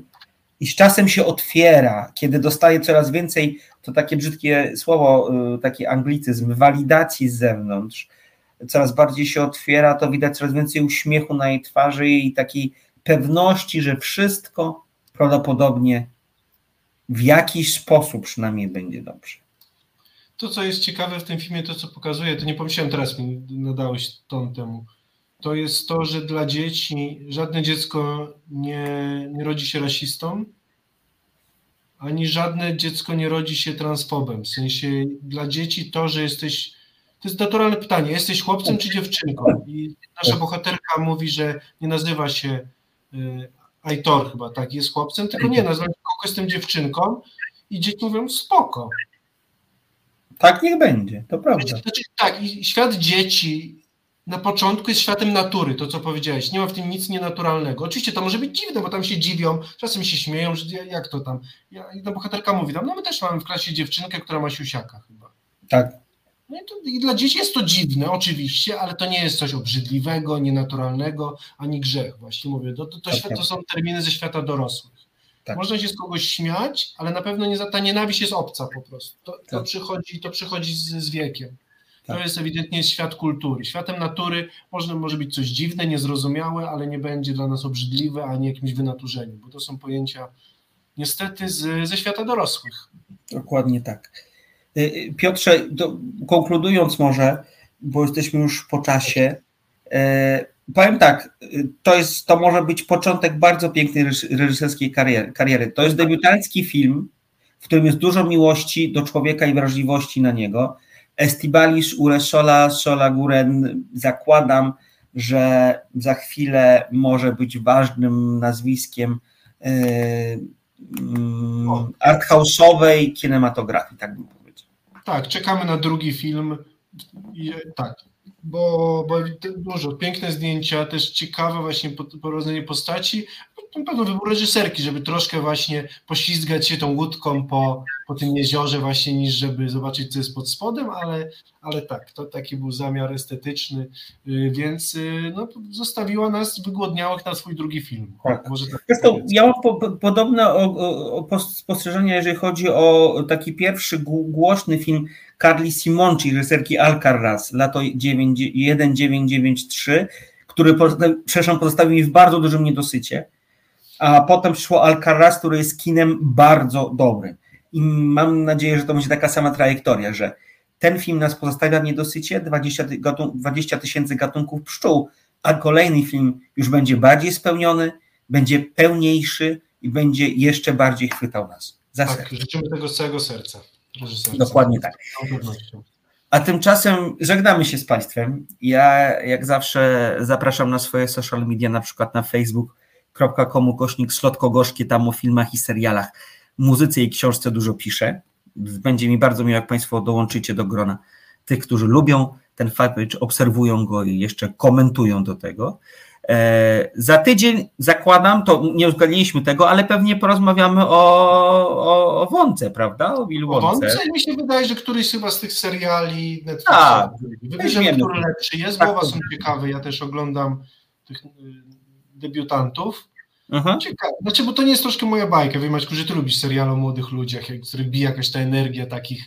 I z czasem się otwiera, kiedy dostaje coraz więcej, to takie brzydkie słowo, e, taki anglicyzm, walidacji z zewnątrz, coraz bardziej się otwiera, to widać coraz więcej uśmiechu na jej twarzy i takiej pewności, że wszystko prawdopodobnie w jakiś sposób przynajmniej będzie dobrze. To, co jest ciekawe w tym filmie, to co pokazuje, to nie pomyślałem teraz, mi nadałeś ton temu, to jest to, że dla dzieci żadne dziecko nie, nie rodzi się rasistą, ani żadne dziecko nie rodzi się transfobem. W sensie dla dzieci to, że jesteś to jest naturalne pytanie. Jesteś chłopcem czy dziewczynką? I nasza bohaterka mówi, że nie nazywa się y, Aitor chyba, tak, jest chłopcem, tylko nie, nazywa się jestem dziewczynką i dzieci mówią spoko. Tak niech będzie, to prawda. Znaczy, tak, i świat dzieci na początku jest światem natury, to co powiedziałeś. Nie ma w tym nic nienaturalnego. Oczywiście to może być dziwne, bo tam się dziwią, czasem się śmieją, że jak to tam. Ja, jedna bohaterka mówi tam, no my też mamy w klasie dziewczynkę, która ma siusiaka chyba. Tak. No i, dla dzieci jest to dziwne, oczywiście, ale to nie jest coś obrzydliwego, nienaturalnego, ani grzech. Właśnie mówię, to, to, to, Tak, świat, tak. to są terminy ze świata dorosłych. Tak. Można się z kogoś śmiać, ale na pewno nie ta nienawiść jest obca po prostu. To, to Tak. przychodzi, to przychodzi z, z wiekiem. Tak. To jest ewidentnie świat kultury. Światem natury można, może być coś dziwne, niezrozumiałe, ale nie będzie dla nas obrzydliwe ani jakimś wynaturzeniem, bo to są pojęcia niestety z, ze świata dorosłych. Dokładnie tak. Y, y, Piotrze, do, konkludując może, bo jesteśmy już po czasie, e, powiem tak, y, to, jest, to może być początek bardzo pięknej reż- reżyserskiej kariery. To jest debiutancki film, w którym jest dużo miłości do człowieka i wrażliwości na niego. Estibalisz Uresola Solaguren, zakładam, że za chwilę może być ważnym nazwiskiem O. arthouse'owej kinematografii, tak bym. Tak, czekamy na drugi film. I, tak, bo, bo dużo, piękne zdjęcia, też ciekawe właśnie po- porozumienie postaci. Na pewno wybór reżyserki, żeby troszkę właśnie poślizgać się tą łódką po, po tym jeziorze właśnie, niż żeby zobaczyć, co jest pod spodem, ale, ale tak, to taki był zamiar estetyczny, y, więc y, no, zostawiła nas wygłodniałych na swój drugi film. Tak. Może tak Zresztą ja mam po, po, podobne o, o, o pos- spostrzeżenia, jeżeli chodzi o taki pierwszy gł- głośny film Carly Simonci, reżyserki Alcaraz, lato 9 1993, który przepraszam, pozostawił mi w bardzo dużym niedosycie, a potem przyszło Alcaraz, który jest kinem bardzo dobrym. I mam nadzieję, że to będzie taka sama trajektoria, że ten film nas pozostawia w niedosycie, 20 ty- gatun- 20 tysięcy gatunków pszczół, a kolejny film już będzie bardziej spełniony, będzie pełniejszy i będzie jeszcze bardziej chwytał nas. Za Tak, serce. życzymy tego z całego serca. Dokładnie tak. A tymczasem żegnamy się z Państwem. Ja jak zawsze zapraszam na swoje social media, na przykład na facebook.com kośnik slotko gorzkie, tam o filmach i serialach, muzyce i książce dużo piszę. Będzie mi bardzo miło, jak Państwo dołączycie do grona tych, którzy lubią ten fanpage, obserwują go i jeszcze komentują do tego. E, za tydzień zakładam, to nie uzgodniliśmy tego, ale pewnie porozmawiamy o, o, o Wące, prawda? O Willu O Wące. Mi się wydaje, że któryś chyba z tych seriali Netflixa. Tak, Wybierzemy, który lepszy jest, Tak. bo oba są ciekawe. Ja też oglądam tych y, debiutantów. Aha. Ciekawe. Znaczy, bo to nie jest troszkę moja bajka. Wiem, że ty lubisz serial o młodych ludziach, jak- który bije jakaś ta energia takich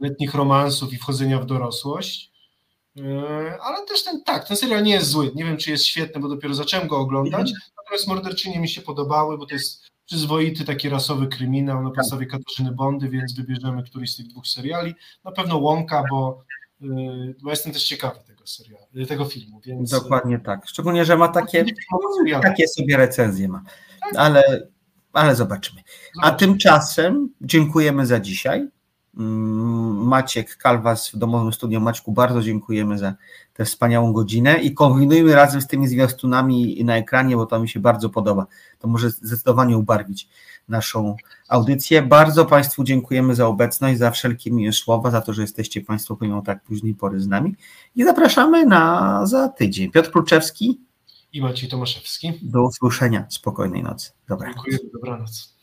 letnich romansów i wchodzenia w dorosłość. Yy, Ale też ten, tak, ten serial nie jest zły. Nie wiem, czy jest świetny, bo dopiero zacząłem go oglądać. Natomiast morderczynie mi się podobały, bo to jest przyzwoity taki rasowy kryminał na podstawie Katarzyny Bondy, więc wybierzemy któryś z tych dwóch seriali. Na pewno Łąka, bo, yy, bo jestem też ciekawy tego serialu, yy, tego filmu. Więc, Dokładnie tak. Szczególnie, że ma takie, takie sobie recenzje ma. Ale, ale zobaczymy. A tymczasem dziękujemy za dzisiaj. Mm, Maciek Kalwas w domowym studiu Maćku, bardzo dziękujemy za tę wspaniałą godzinę i kombinujmy razem z tymi zwiastunami na ekranie, bo to mi się bardzo podoba. To może zdecydowanie ubarwić naszą audycję. Bardzo Państwu dziękujemy za obecność, za wszelkie miłe słowa, za to, że jesteście Państwo pomimo tak późnej pory z nami i zapraszamy na za tydzień. Piotr Kluczewski, I Maciej Tomaszewski. do usłyszenia. Spokojnej nocy. Dobra. Dziękuję, dobranoc.